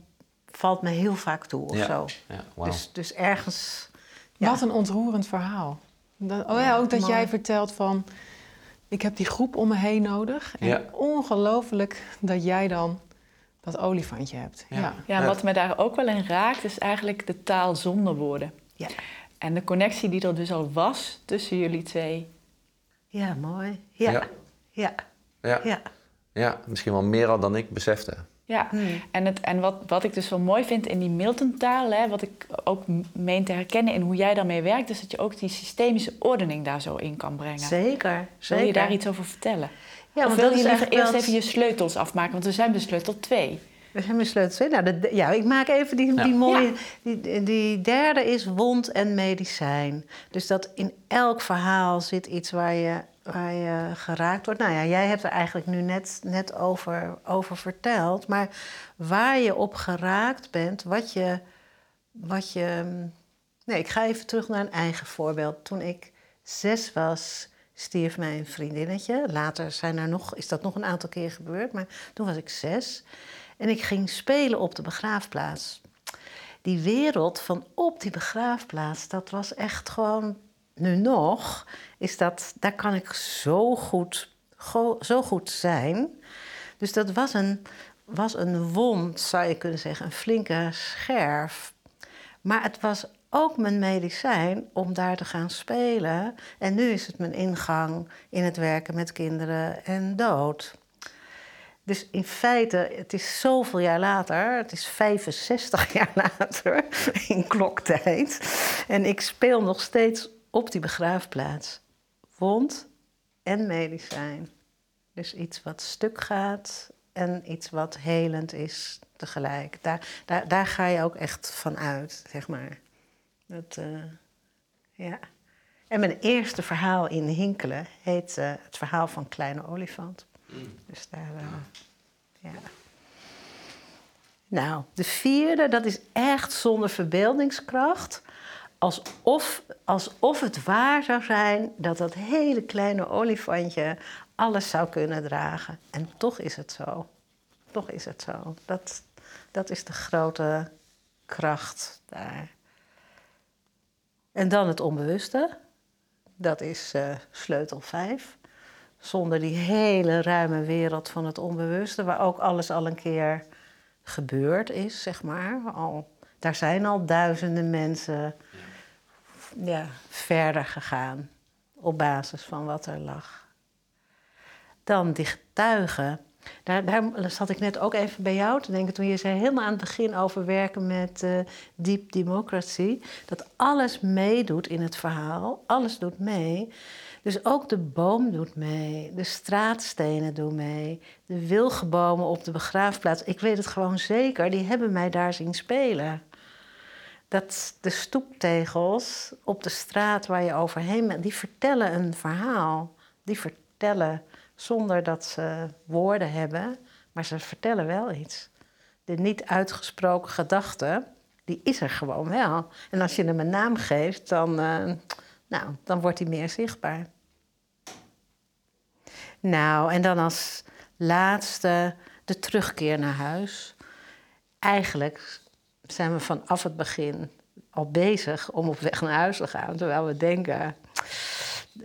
valt me heel vaak toe of zo. Ja, wauw. Dus, dus ergens. Ja. Wat een ontroerend verhaal. Dat, oh ja, ook dat mooi. jij vertelt van... ik heb die groep om me heen nodig. En Ja. ongelooflijk dat jij dan dat olifantje hebt. Ja. Ja. Ja, Ja. wat me daar ook wel in raakt, is eigenlijk de taal zonder woorden. Ja. En de connectie die er dus al was tussen jullie twee. ja, mooi. Ja. Ja. Ja. Ja. Ja. ja, misschien wel meer al dan ik besefte. Ja, Hmm. en, het, en wat, wat ik dus wel mooi vind in die Milton-taal, hè, wat ik ook meen te herkennen in hoe jij daarmee werkt, is dat je ook die systemische ordening daar zo in kan brengen. Zeker. Wil zeker. je daar iets over vertellen? Ja, of want wil je liever eerst wel- even je sleutels afmaken? Want we zijn bij sleutel 2. We zijn besloten. twee. Nou, de, ja, ik maak even die, Ja. die mooie. Ja. Die, die derde is wond en medicijn. Dus dat in elk verhaal zit iets waar je, waar je geraakt wordt. Nou ja, jij hebt er eigenlijk nu net, net over, over verteld. Maar waar je op geraakt bent, wat je. Wat je nee, ik ga even terug naar een eigen voorbeeld. Toen ik zes was, stierf mijn vriendinnetje. Later zijn er nog, is dat nog een aantal keer gebeurd, maar toen was ik zes. En ik ging spelen op de begraafplaats. Die wereld van op die begraafplaats, dat was echt gewoon, nu nog, is dat, daar kan ik zo goed, go- zo goed zijn. Dus dat was een, was een wond, zou je kunnen zeggen, een flinke scherf. Maar het was ook mijn medicijn om daar te gaan spelen. En nu is het mijn ingang in het werken met kinderen en dood. Dus in feite, het is zoveel jaar later, het is 65 jaar later in kloktijd. En ik speel nog steeds op die begraafplaats. Wond en medicijn. Dus iets wat stuk gaat en iets wat helend is tegelijk. Daar, daar, daar ga je ook echt van uit, zeg maar. Dat, eh, ja. En mijn eerste verhaal in Hinkelen heet eh, het verhaal van Kleine Olifant. Dus daar, eh, ja. Nou, de vierde, dat is echt zonder verbeeldingskracht. Alsof, alsof het waar zou zijn dat dat hele kleine olifantje alles zou kunnen dragen. En toch is het zo. Toch is het zo. Dat, dat is de grote kracht daar. En dan het onbewuste. Dat is eh, sleutel 5. Zonder die hele ruime wereld van het onbewuste, waar ook alles al een keer gebeurd is, zeg maar. Al, daar zijn al duizenden mensen ja, verder gegaan op basis van wat er lag. Dan die getuigen. Daar, daar zat ik net ook even bij jou te denken toen je zei helemaal aan het begin over werken met uh, deep democracy. Dat alles meedoet in het verhaal, alles doet mee. Dus ook de boom doet mee, de straatstenen doen mee, de wilgenbomen op de begraafplaats. Ik weet het gewoon zeker, die hebben mij daar zien spelen. Dat de stoeptegels op de straat waar je overheen bent, die vertellen een verhaal. Die vertellen zonder dat ze woorden hebben, maar ze vertellen wel iets. De niet uitgesproken gedachte, die is er gewoon wel. En als je hem een naam geeft, dan, uh, nou, dan wordt hij meer zichtbaar. Nou, en dan als laatste de terugkeer naar huis. Eigenlijk zijn we vanaf het begin al bezig om op weg naar huis te gaan, terwijl we denken,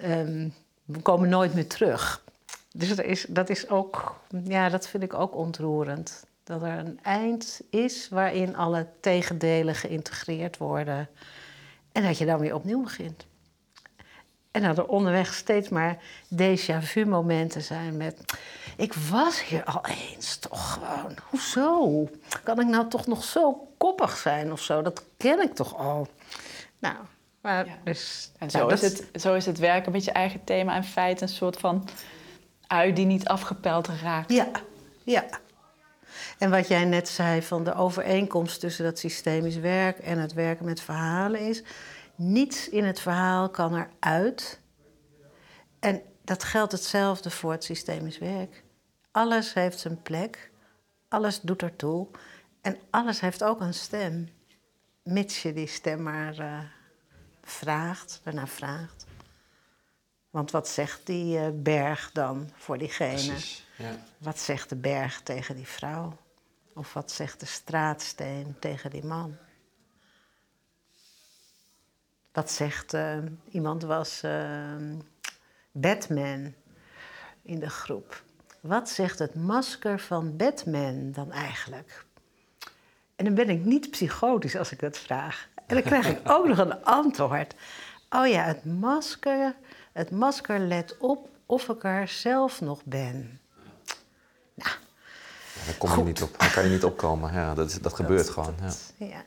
um, we komen nooit meer terug. Dus dat is, dat is ook, ja, dat vind ik ook ontroerend. Dat er een eind is waarin alle tegendelen geïntegreerd worden. En dat je dan weer opnieuw begint. En dat er onderweg steeds maar déjà vu momenten zijn met... Ik was hier al eens toch gewoon. Hoezo? Kan ik nou toch nog zo koppig zijn of zo? Dat ken ik toch al. Nou, maar dus... En zo, nou, is het, zo is het werken met je eigen thema en feit een soort van ui die niet afgepeld raakt. Ja, ja. En wat jij net zei van de overeenkomst tussen dat systemisch werk en het werken met verhalen is... niets in het verhaal kan eruit. En dat geldt hetzelfde voor het systemisch werk. Alles heeft zijn plek, alles doet ertoe en alles heeft ook een stem. Mits je die stem maar uh, vraagt, daarna vraagt. Want wat zegt die uh, berg dan voor diegene? Precies, ja. Wat zegt de berg tegen die vrouw? Of wat zegt de straatsteen tegen die man? Wat zegt uh, iemand was uh, Batman in de groep. Wat zegt het masker van Batman dan eigenlijk? En dan ben ik niet psychotisch als ik dat vraag. En dan krijg ik ook nog een antwoord. Oh ja, het masker het masker let op of ik er zelf nog ben. Nou, ja, daar, kom je niet op, daar kan je niet opkomen. Ja, dat, dat, gebeurt gewoon. Ja. ja.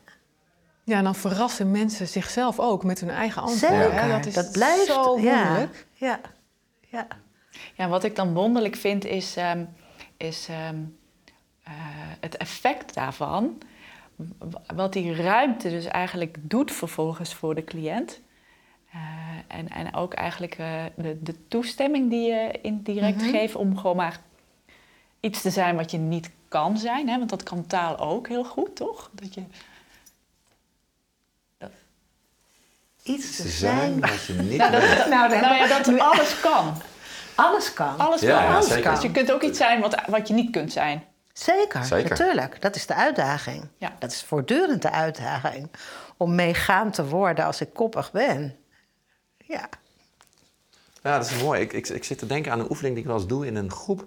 Ja, en dan verrassen mensen zichzelf ook met hun eigen antwoorden. Zeker, dat, is dat blijft zo wonderlijk. Ja. Ja. ja. wat ik dan wonderlijk vind is, um, is um, uh, het effect daarvan. Wat die ruimte dus eigenlijk doet vervolgens voor de cliënt. Uh, en, en ook eigenlijk uh, de, de, toestemming die je indirect mm geeft om gewoon maar iets te zijn wat je niet kan zijn. Hè? Want dat kan taal ook heel goed, toch? Dat je... Dat... Iets te zijn wat je niet nou, dat, nou, nou, ja, dat alles kan. Alles kan. Alles kan. Ja, alles kan. Dus je kunt ook iets zijn wat, wat je niet kunt zijn. Zeker, Zeker, natuurlijk. Dat is de uitdaging. Ja. Dat is voortdurend de uitdaging. Om meegaand te worden als ik koppig ben. Ja. Ja, dat is mooi. Ik, ik, ik zit te denken aan een oefening die ik wel eens doe in een groep.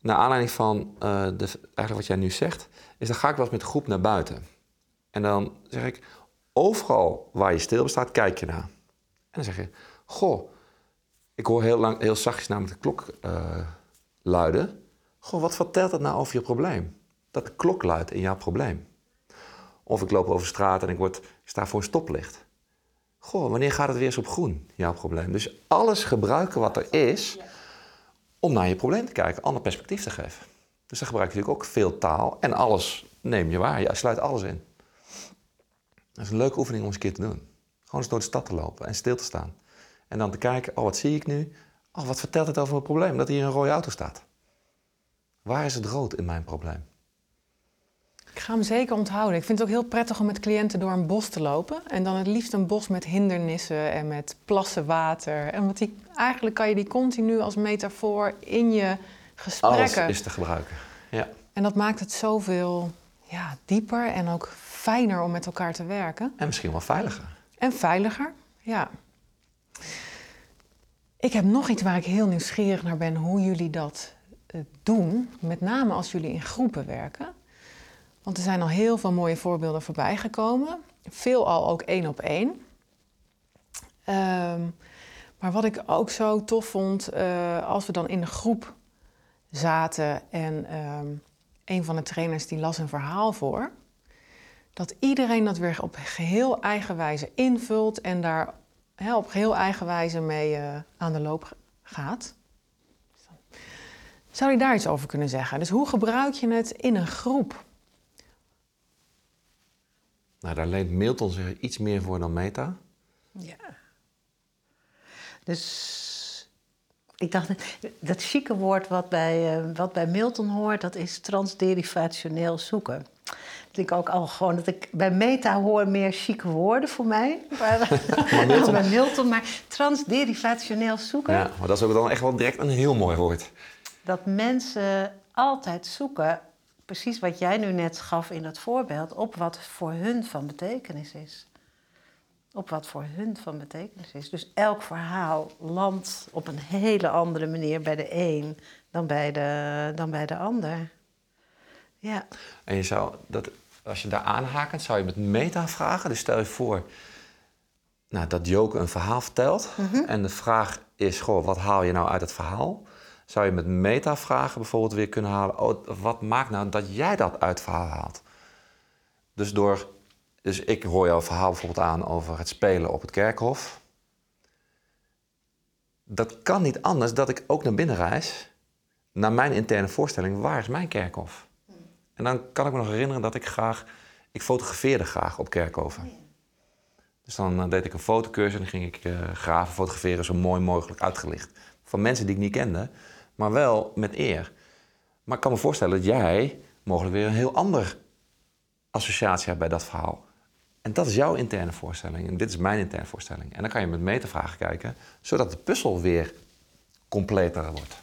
Naar aanleiding van uh, de, eigenlijk wat jij nu zegt, is dan ga ik wel eens met de groep naar buiten. En dan zeg ik, overal waar je stil bestaat, kijk je naar. En dan zeg je, goh, ik hoor heel, lang, heel zachtjes namelijk de klok uh, luiden. Goh, wat vertelt dat nou over je probleem? Dat de klok luidt in jouw probleem. Of ik loop over straat en ik, word, ik sta voor een stoplicht. Goh, wanneer gaat het weer eens op groen, jouw probleem? Dus alles gebruiken wat er is om naar je probleem te kijken, ander perspectief te geven. Dus dan gebruik je natuurlijk ook veel taal en alles neem je waar. Je sluit alles in. Dat is een leuke oefening om eens een keer te doen. Gewoon eens door de stad te lopen en stil te staan. En dan te kijken, oh wat zie ik nu? Oh, wat vertelt het over mijn probleem? Dat hier een rode auto staat. Waar is het rood in mijn probleem? Ik ga hem zeker onthouden. Ik vind het ook heel prettig om met cliënten door een bos te lopen. En dan het liefst een bos met hindernissen en met plassen water. En wat die, eigenlijk kan je die continu als metafoor in je gesprekken... Alles is te gebruiken, ja. En dat maakt het zoveel ja, dieper en ook fijner om met elkaar te werken. En misschien wel veiliger. En veiliger, ja. Ik heb nog iets waar ik heel nieuwsgierig naar ben, hoe jullie dat eh, doen. Met name als jullie in groepen werken. Want er zijn al heel veel mooie voorbeelden voorbij gekomen. Veel al ook één op één. Um, maar wat ik ook zo tof vond, uh, als we dan in de groep zaten en ehm, een van de trainers die las een verhaal voor, dat iedereen dat weer op geheel eigen wijze invult en daar hè, op geheel eigen wijze mee uh, aan de loop gaat. Zou je daar iets over kunnen zeggen? Dus hoe gebruik je het in een groep? Nou, daar leent Milton zich iets meer voor dan Meta. Ja. Dus ik dacht, dat chique woord wat bij, uh, wat bij Milton hoort, dat is transderivationeel zoeken. Ik denk ook al gewoon dat ik bij meta hoor meer chique woorden voor mij. Maar, maar Milton... bij Milton, maar transderivationeel zoeken. Ja, maar dat is ook dan echt wel direct een heel mooi woord. Dat mensen altijd zoeken, precies wat jij nu net gaf in dat voorbeeld, op wat voor hun van betekenis is op wat voor hun van betekenis is. Dus elk verhaal landt op een hele andere manier bij de een dan bij de, dan bij de ander. Ja. En je zou dat, als je daar aanhakend, zou je met meta vragen. Dus stel je voor nou, dat Joke een verhaal vertelt. Mhm. En de vraag is: goh, wat haal je nou uit het verhaal? Zou je met meta vragen bijvoorbeeld weer kunnen halen: oh, wat maakt nou dat jij dat uit het verhaal haalt? Dus door dus ik hoor jouw verhaal bijvoorbeeld aan over het spelen op het kerkhof. Dat kan niet anders dat ik ook naar binnen reis, naar mijn interne voorstelling, waar is mijn kerkhof? En dan kan ik me nog herinneren dat ik graag, ik fotografeerde graag op kerkhoven. Dus dan eh, deed ik een fotocursus en dan ging ik uh, graven, fotograferen, zo mooi mogelijk uitgelicht. Van mensen die ik niet kende, maar wel met eer. Maar ik kan me voorstellen dat jij mogelijk weer een heel ander associatie hebt bij dat verhaal. En dat is jouw interne voorstelling en dit is mijn interne voorstelling. En dan kan je met metavragen kijken, zodat de puzzel weer completer wordt.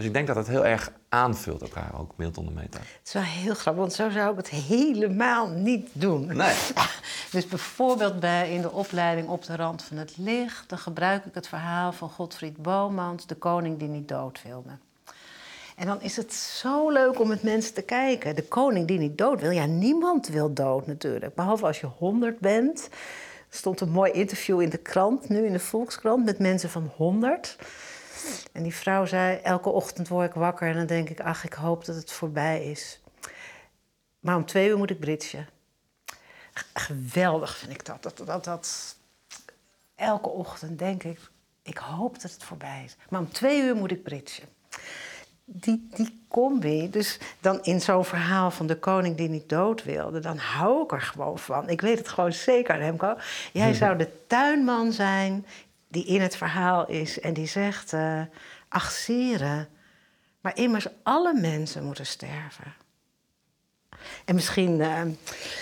Dus ik denk dat het heel erg aanvult elkaar, ook Milton de meta. Het is wel heel grappig, want zo zou ik het helemaal niet doen. Nee. Dus bijvoorbeeld bij, in de opleiding Op de Rand van het Licht... dan gebruik ik het verhaal van Godfried Bomans, de koning die niet dood wilde. En dan is het zo leuk om met mensen te kijken. De koning die niet dood wil. Ja, niemand wil dood natuurlijk. Behalve als je honderd bent. Er stond een mooi interview in de krant, nu in de Volkskrant, met mensen van 100. En die vrouw zei: Elke ochtend word ik wakker en dan denk ik: Ach, ik hoop dat het voorbij is. Maar om twee uur moet ik britsen. Geweldig vind ik dat. dat, dat, dat. Elke ochtend denk ik: Ik hoop dat het voorbij is. Maar om twee uur moet ik britsen die, die combi, dus dan in zo'n verhaal van de koning die niet dood wilde, dan hou ik er gewoon van. Ik weet het gewoon zeker, Remco. Jij zou de tuinman zijn die in het verhaal is en die zegt: uh, Ach, Sire, maar immers alle mensen moeten sterven. En misschien, uh,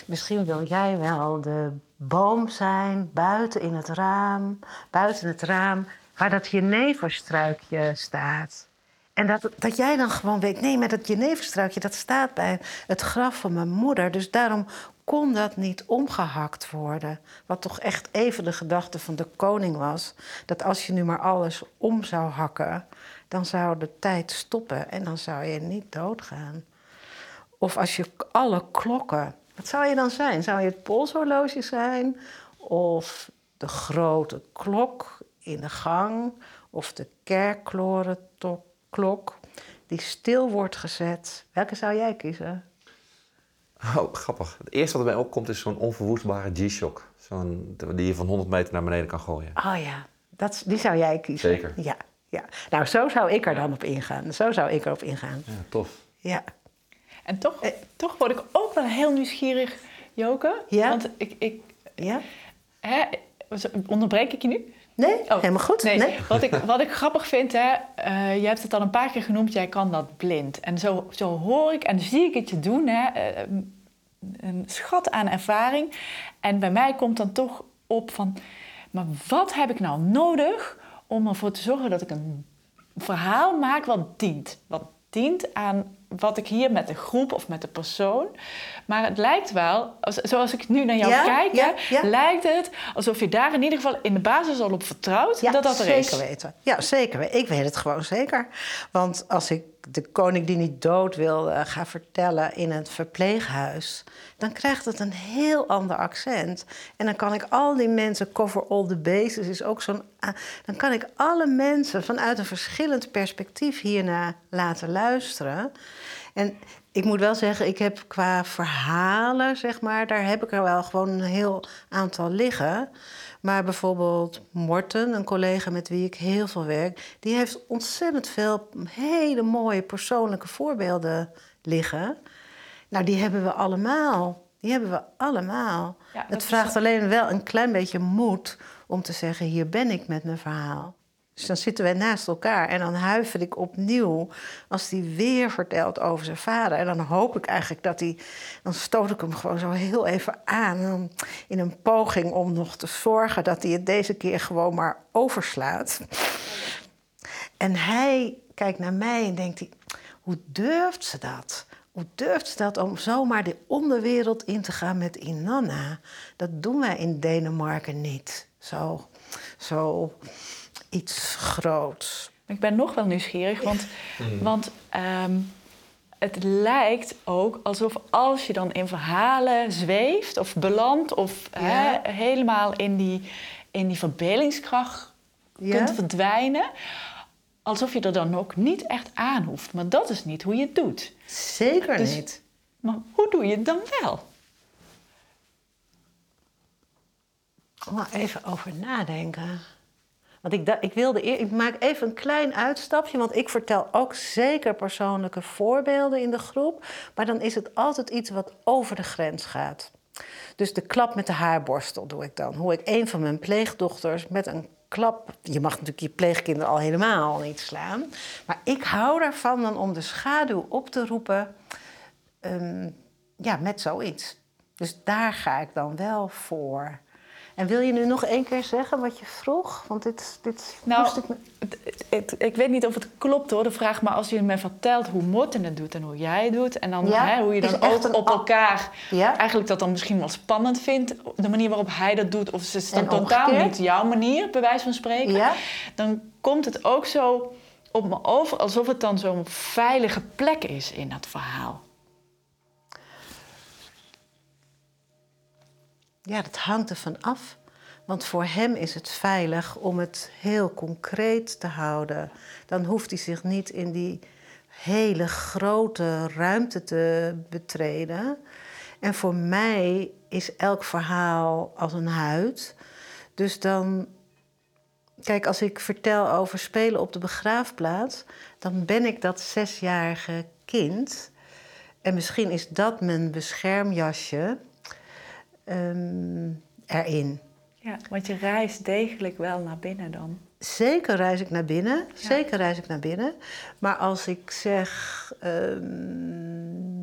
misschien wil jij wel de boom zijn buiten in het raam, buiten het raam, waar dat jeneverstruikje staat. En dat, dat jij dan gewoon weet, nee, maar dat jeneverstruikje, dat staat bij het graf van mijn moeder. Dus daarom kon dat niet omgehakt worden. Wat toch echt even de gedachte van de koning was. Dat als je nu maar alles om zou hakken, dan zou de tijd stoppen en dan zou je niet doodgaan. Of als je alle klokken, wat zou je dan zijn? Zou je het polshorloge zijn? Of de grote klok in de gang? Of de kerkklorentok? klok die stil wordt gezet. Welke zou jij kiezen? Oh, grappig. Het eerste wat erbij opkomt is zo'n onverwoestbare G-Shock. Zo'n, die je van 100 meter naar beneden kan gooien. Oh ja, dat, die zou jij kiezen. Zeker. Ja, ja. Nou, zo zou ik er dan op ingaan. Zo zou ik erop ingaan. Ja, tof. Ja. En toch, eh, toch word ik ook wel heel nieuwsgierig, Joke. Ja? Want ik... ik ja? Hè, onderbreek ik je nu? Nee, oh, helemaal goed. Nee. Wat, ik, wat ik grappig vind, hè, uh, je hebt het al een paar keer genoemd, jij kan dat blind. En zo, zo hoor ik en zie ik het je doen, hè, uh, een schat aan ervaring. En bij mij komt dan toch op van, maar wat heb ik nou nodig om ervoor te zorgen dat ik een verhaal maak wat dient? Wat dient aan wat ik hier met de groep of met de persoon. Maar het lijkt wel, zoals ik nu naar jou kijk, lijkt het alsof je daar in ieder geval in de basis al op vertrouwt dat dat er zeker is. Weten. Ja, zeker. Ik weet het gewoon zeker. Want als ik de koning die niet dood wil ga vertellen in het verpleeghuis, dan krijgt het een heel ander accent. En dan kan ik al die mensen, cover all the bases is ook zo'n. Dan kan ik alle mensen vanuit een verschillend perspectief hiernaar laten luisteren. En ik moet wel zeggen, ik heb qua verhalen, zeg maar, daar heb ik er wel gewoon een heel aantal liggen. Maar bijvoorbeeld Morten, een collega met wie ik heel veel werk, die heeft ontzettend veel hele mooie persoonlijke voorbeelden liggen. Nou, die hebben we allemaal. Die hebben we allemaal. het vraagt alleen wel een klein beetje moed om te zeggen: hier ben ik met mijn verhaal. Dus dan zitten wij naast elkaar en dan huiver ik opnieuw als hij weer vertelt over zijn vader. En dan hoop ik eigenlijk dat hij. Dan stoot ik hem gewoon zo heel even aan. In een poging om nog te zorgen dat hij het deze keer gewoon maar overslaat. En hij kijkt naar mij en denkt: hij, hoe durft ze dat? Hoe durft ze dat om zomaar de onderwereld in te gaan met Inanna? Dat doen wij in Denemarken niet. Zo. zo iets groots. Ik ben nog wel nieuwsgierig, want, mm. want ehm, het lijkt ook alsof als je dan in verhalen zweeft of belandt of hè, helemaal in die, in die verbeeldingskracht kunt verdwijnen, alsof je er dan ook niet echt aan hoeft. Maar dat is niet hoe je het doet. Zeker dus niet. Maar hoe doe je het dan wel? Maar even over nadenken. Want ik, ik wilde ik maak even een klein uitstapje, want ik vertel ook zeker persoonlijke voorbeelden in de groep. Maar dan is het altijd iets wat over de grens gaat. Dus de klap met de haarborstel doe ik dan. Hoe ik een van mijn pleegdochters met een klap. Je mag natuurlijk je pleegkinderen al helemaal niet slaan. Maar ik hou ervan dan om de schaduw op te roepen. Um, ja, met zoiets. Dus daar ga ik dan wel voor. En wil je nu nog één keer zeggen wat je vroeg? Want dit, dit nou, moest ik... Het, ik weet niet of het klopt hoor, de vraag. Maar als je me vertelt hoe Morten het doet en hoe jij het doet... en dan hè, hoe je dan ook op elkaar eigenlijk dat dan misschien wel spannend vindt... de manier waarop hij dat doet... of ze is dan totaal niet jouw manier, bij wijze van spreken... dan komt het ook zo op me over... alsof het dan zo'n veilige plek is in dat verhaal. Ja, dat hangt ervan af. Want voor hem is het veilig om het heel concreet te houden. Dan hoeft hij zich niet in die hele grote ruimte te betreden. En voor mij is elk verhaal als een huid. Dus dan. Kijk, als ik vertel over spelen op de begraafplaats, dan ben ik dat zesjarige kind. En misschien is dat mijn beschermjasje um, erin. Ja, want je reist degelijk wel naar binnen dan. Zeker reis ik naar binnen. Zeker reis ik naar binnen. Maar als ik zeg. Um,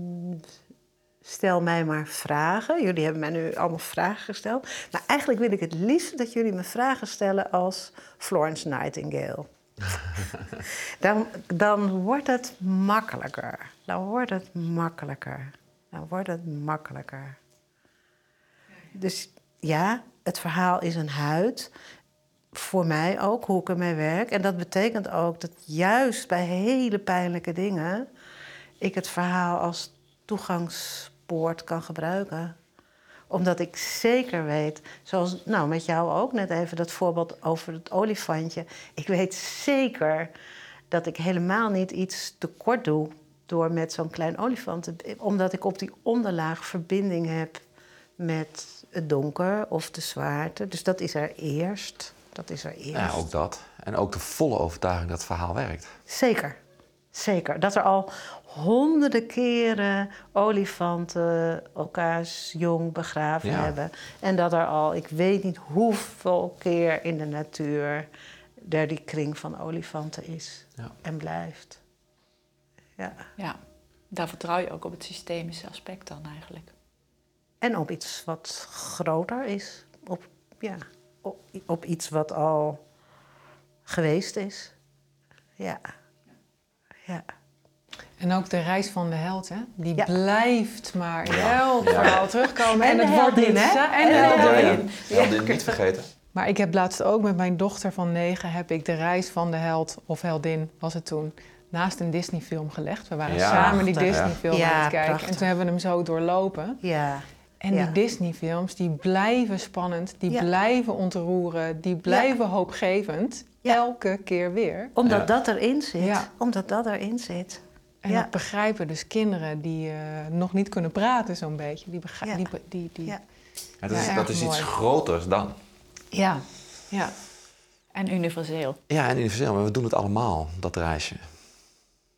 stel mij maar vragen. Jullie hebben mij nu allemaal vragen gesteld. Maar eigenlijk wil ik het liefst dat jullie me vragen stellen als Florence Nightingale. dan, dan wordt het makkelijker. Dan wordt het makkelijker. Dan wordt het makkelijker. Dus ja, het verhaal is een huid. Voor mij ook, hoe ik ermee werk. En dat betekent ook dat juist bij hele pijnlijke dingen... ik het verhaal als toegangspoort kan gebruiken omdat ik zeker weet, zoals nou, met jou ook net even dat voorbeeld over het olifantje. Ik weet zeker dat ik helemaal niet iets tekort doe door met zo'n klein olifant. Omdat ik op die onderlaag verbinding heb met het donker of de zwaarte. Dus dat is er eerst. Dat is er eerst. Ja, ook dat. En ook de volle overtuiging dat het verhaal werkt. Zeker. Zeker. Dat er al honderden keren olifanten elkaars jong begraven hebben. En dat er al, ik weet niet hoeveel keer in de natuur... er die kring van olifanten is ja. en blijft. Ja. ja, daar vertrouw je ook op het systemische aspect dan eigenlijk. En op iets wat groter is. Op, ja, op, op iets wat al geweest is. Ja. Ja. En ook de reis van de held, hè? Die blijft maar in elk verhaal terugkomen. En, het wordt niet, hè? En de heldin. Heldin niet vergeten. Maar ik heb laatst ook met mijn dochter van negen... heb ik de reis van de held, of heldin was het toen... naast een Disney-film gelegd. We waren Ja, samen die. Disney-film Ja, aan het kijken. prachtig. En toen hebben we hem zo doorlopen. Ja. En Ja. die Disney-films, die blijven spannend, die Ja. blijven ontroeren, die blijven hoopgevend. Ja. Elke keer weer. Omdat Ja. dat erin zit. Ja. Omdat dat erin zit. En Ja. dat begrijpen dus kinderen die eh, nog niet kunnen praten zo'n beetje. Die begrijpen, Ja. die, die, die, Ja. Ja, dat is, Ja, dat erg is iets groters dan. Ja. ja. En universeel. Ja, en universeel, maar we doen het allemaal, dat reisje.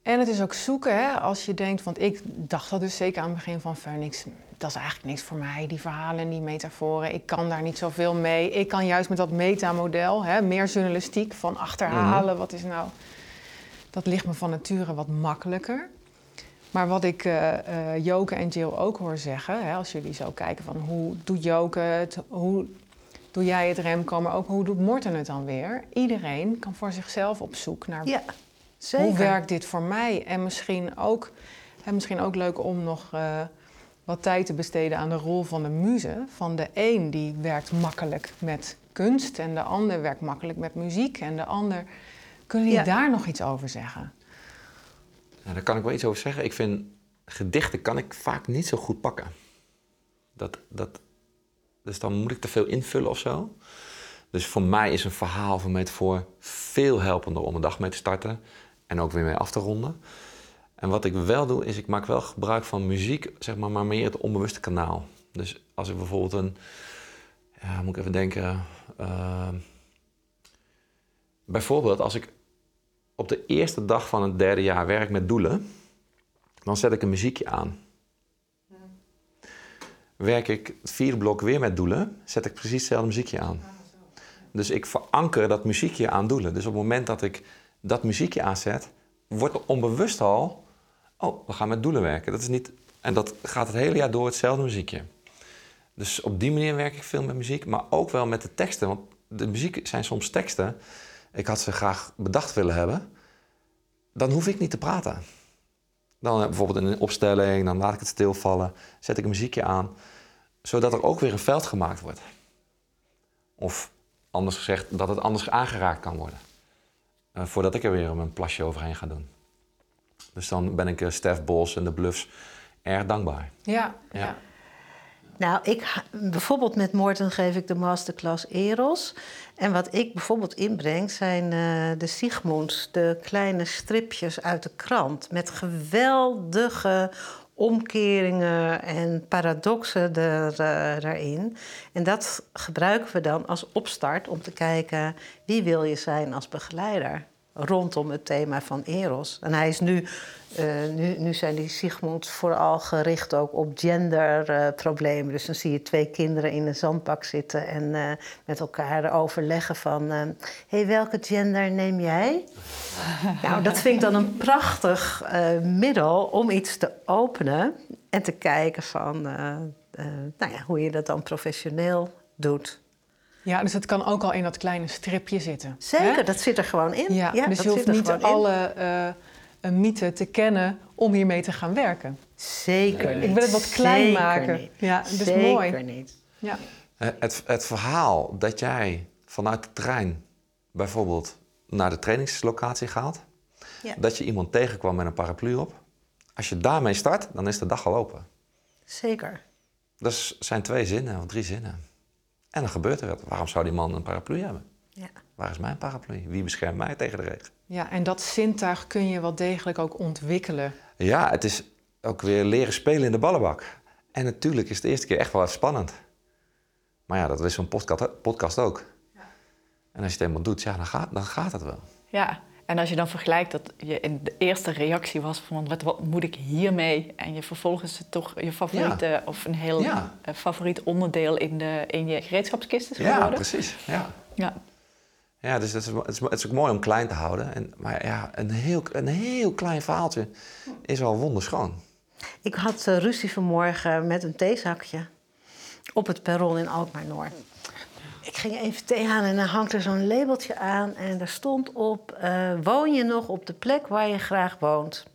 En het is ook zoeken, hè, als je denkt, want ik dacht dat dus zeker aan het begin van Phoenix, dat is eigenlijk niks voor mij, die verhalen en die metaforen. Ik kan daar niet zoveel mee. Ik kan juist met dat metamodel, hè, meer journalistiek, van achterhalen, wat is nou, dat ligt me van nature wat makkelijker. Maar wat ik eh, Joke en Jill ook hoor zeggen, hè, als jullie zo kijken van hoe doet Joke het, hoe doe jij het Remco, maar ook hoe doet Morten het dan weer? Iedereen kan voor zichzelf op zoek naar Ja. Zeker. hoe werkt dit voor mij? En misschien ook, en misschien ook leuk om nog eh, wat tijd te besteden aan de rol van de muze. Van de een die werkt makkelijk met kunst en de ander werkt makkelijk met muziek. En de ander. Kunnen jullie Ja. daar nog iets over zeggen? Ja, daar kan ik wel iets over zeggen. Ik vind gedichten kan ik vaak niet zo goed pakken. Dat, dat, dus dan moet ik te veel invullen of zo. Dus voor mij is een verhaal een metafoor veel helpender om een dag mee te starten en ook weer mee af te ronden. En wat ik wel doe, is ik maak wel gebruik van muziek, zeg maar, maar meer het onbewuste kanaal. Dus als ik bijvoorbeeld een, ja, moet ik even denken, eh, bijvoorbeeld als ik op de eerste dag van het derde jaar werk met doelen, dan zet ik een muziekje aan. Werk ik het vierde blok weer met doelen, zet ik precies hetzelfde muziekje aan. Dus ik veranker dat muziekje aan doelen. Dus op het moment dat ik dat muziekje aanzet, wordt onbewust al, oh, we gaan met doelen werken. Dat is niet, en dat gaat het hele jaar door hetzelfde muziekje. Dus op die manier werk ik veel met muziek, maar ook wel met de teksten. Want de muziek zijn soms teksten. Ik had ze graag bedacht willen hebben. Dan hoef ik niet te praten. Dan eh, bijvoorbeeld in een opstelling, dan laat ik het stilvallen, zet ik een muziekje aan, zodat er ook weer een veld gemaakt wordt. Of anders gezegd, dat het anders aangeraakt kan worden. Eh, voordat ik er weer een plasje overheen ga doen. Dus dan ben ik eh, Stef Bos en de Bluffs erg dankbaar. Ja, Ja. Nou, ik, bijvoorbeeld met Morten geef ik de masterclass Eros. En wat ik bijvoorbeeld inbreng zijn eh, de Sigmunds, de kleine stripjes uit de krant. Met geweldige omkeringen en paradoxen er, eh, erin. En dat gebruiken we dan als opstart om te kijken wie wil je zijn als begeleider rondom het thema van Eros. En hij is nu, eh, nu, nu zijn die Sigmund vooral gericht ook op genderproblemen. dus dan zie je twee kinderen in een zandbak zitten en eh, met elkaar overleggen van... hé, hey, welke gender neem jij? nou, dat vind ik dan een prachtig eh, middel om iets te openen en te kijken van... eh, eh, nou ja, hoe je dat dan professioneel doet. Ja, dus het kan ook al in dat kleine stripje zitten. Zeker, hè? dat zit er gewoon in. Ja, dus dat je hoeft zit er niet gewoon in. alle eh, eh, mythen te kennen om hiermee te gaan werken. Zeker niet. Ik wil het wat klein Zeker maken. niet. Ja, dat is Zeker mooi. niet. Ja. Eh, Het, het verhaal dat jij vanuit de trein bijvoorbeeld naar de trainingslocatie gaat, Ja. dat je iemand tegenkwam met een paraplu op, als je daarmee start, dan is de dag al open. Zeker. Dat zijn twee zinnen of drie zinnen. En dan gebeurt er wat. Waarom zou die man een paraplu hebben? Ja. Waar is mijn paraplu? Wie beschermt mij tegen de regen? ja, en dat zintuig kun je wel degelijk ook ontwikkelen. Ja, het is ook weer leren spelen in de ballenbak. En natuurlijk is het de eerste keer echt wel even spannend. Maar ja, dat is zo'n podcast, podcast ook. En als je het eenmaal doet, ja, dan gaat, dan gaat het wel. Ja, en als je dan vergelijkt dat je in de eerste reactie was van wat, wat moet ik hiermee? En je vervolgens het toch je favoriete of een heel Ja. eh, favoriet onderdeel in, de, in je gereedschapskist is Ja, geworden. precies. Ja. Ja. Ja, dus dat is, het, is, het is ook mooi om klein te houden. En, maar ja, een heel, een heel klein verhaaltje is al wonderschoon. Ik had eh, ruzie vanmorgen met een theezakje op het perron in Alkmaar-Noord. Ik ging even thee halen en dan hangt er zo'n labeltje aan... en daar stond op, eh, woon je nog op de plek waar je graag woont?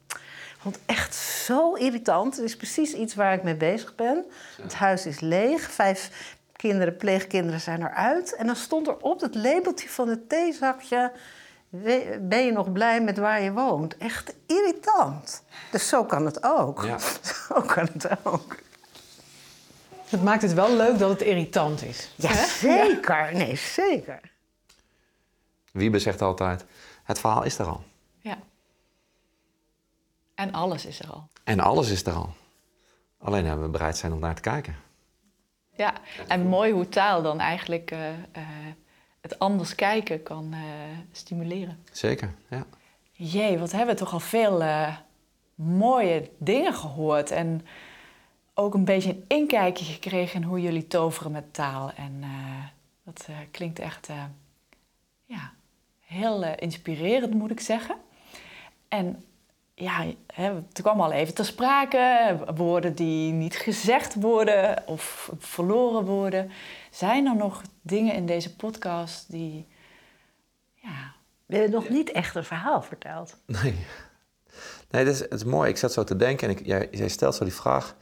Vond echt zo irritant. Het is precies iets waar ik mee bezig ben. Het huis is leeg, vijf kinderen, pleegkinderen zijn eruit. En dan stond er op het labeltje van het theezakje... Ben je nog blij met waar je woont? Echt irritant. Dus zo kan het ook. Ja. Zo kan het ook. Het maakt het wel leuk dat het irritant is. Ja, zeker. Nee, zeker. Wiebe zegt altijd, het verhaal is er al. Ja. En alles is er al. En alles is er al. Alleen hebben we bereid zijn om naar te kijken. Ja, en mooi hoe taal dan eigenlijk eh, eh, het anders kijken kan eh, stimuleren. Zeker, ja. Jee, wat hebben we toch al veel eh, mooie dingen gehoord. En ook een beetje een inkijkje gekregen in hoe jullie toveren met taal. En eh, dat eh, klinkt echt eh, ja, heel inspirerend, moet ik zeggen. En ja, hè, het kwam al even ter sprake. Woorden die niet gezegd worden of verloren worden. Zijn er nog dingen in deze podcast die... Ja, We hebben nog niet echt een verhaal verteld. Nee. Nee, het is, het is mooi. Ik zat zo te denken en ik, jij, jij stelt zo die vraag.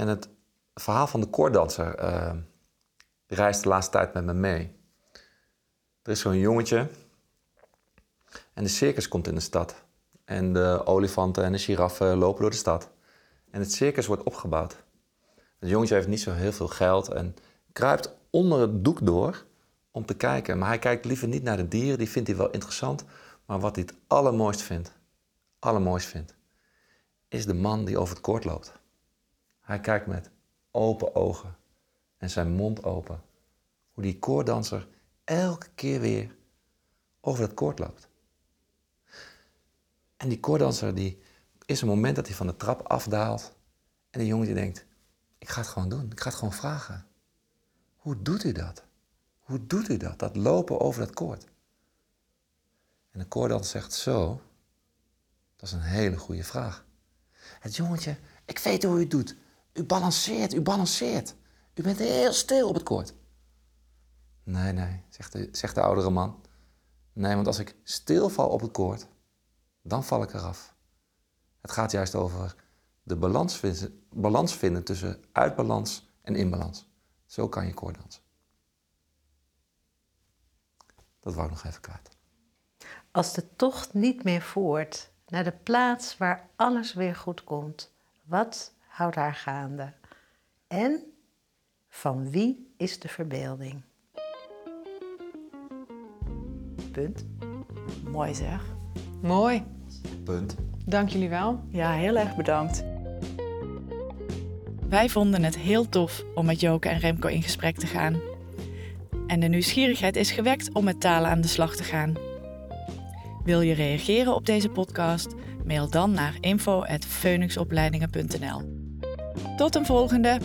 En het verhaal van de koorddanser eh, reist de laatste tijd met me mee. Er is zo'n jongetje en de circus komt in de stad. En de olifanten en de giraffen lopen door de stad. En het circus wordt opgebouwd. Het jongetje heeft niet zo heel veel geld en kruipt onder het doek door om te kijken. Maar hij kijkt liever niet naar de dieren, die vindt hij wel interessant. Maar wat hij het allermooist vindt, allermooist vindt, is de man die over het koord loopt. Hij kijkt met open ogen en zijn mond open. Hoe die koorddanser elke keer weer over het koord loopt. En die koorddanser die is een moment dat hij van de trap afdaalt. En die jongen die denkt, ik ga het gewoon doen. Ik ga het gewoon vragen. Hoe doet u dat? Hoe doet u dat? Dat lopen over dat koord. En de koorddanser zegt zo, dat is een hele goede vraag. Het jongetje, ik weet hoe u het doet. U balanceert, u balanceert. U bent heel stil op het koord. Nee, nee, zegt de, zegt de oudere man. Nee, want als ik stilval op het koord, dan val ik eraf. Het gaat juist over de balans vinden, balans vinden tussen uitbalans en inbalans. Zo kan je koorddansen. Dat wou ik nog even kwijt. Als de tocht niet meer voert naar de plaats waar alles weer goed komt, wat houdt haar gaande? En van wie is de verbeelding? Punt. mooi zeg. Mooi. Punt. Dank jullie wel. Ja, heel erg bedankt. Wij vonden het heel tof om met Joke en Remco in gesprek te gaan. En de nieuwsgierigheid is gewekt om met talen aan de slag te gaan. Wil je reageren op deze podcast? Mail dan naar info.phoenixopleidingen.nl. Tot een volgende!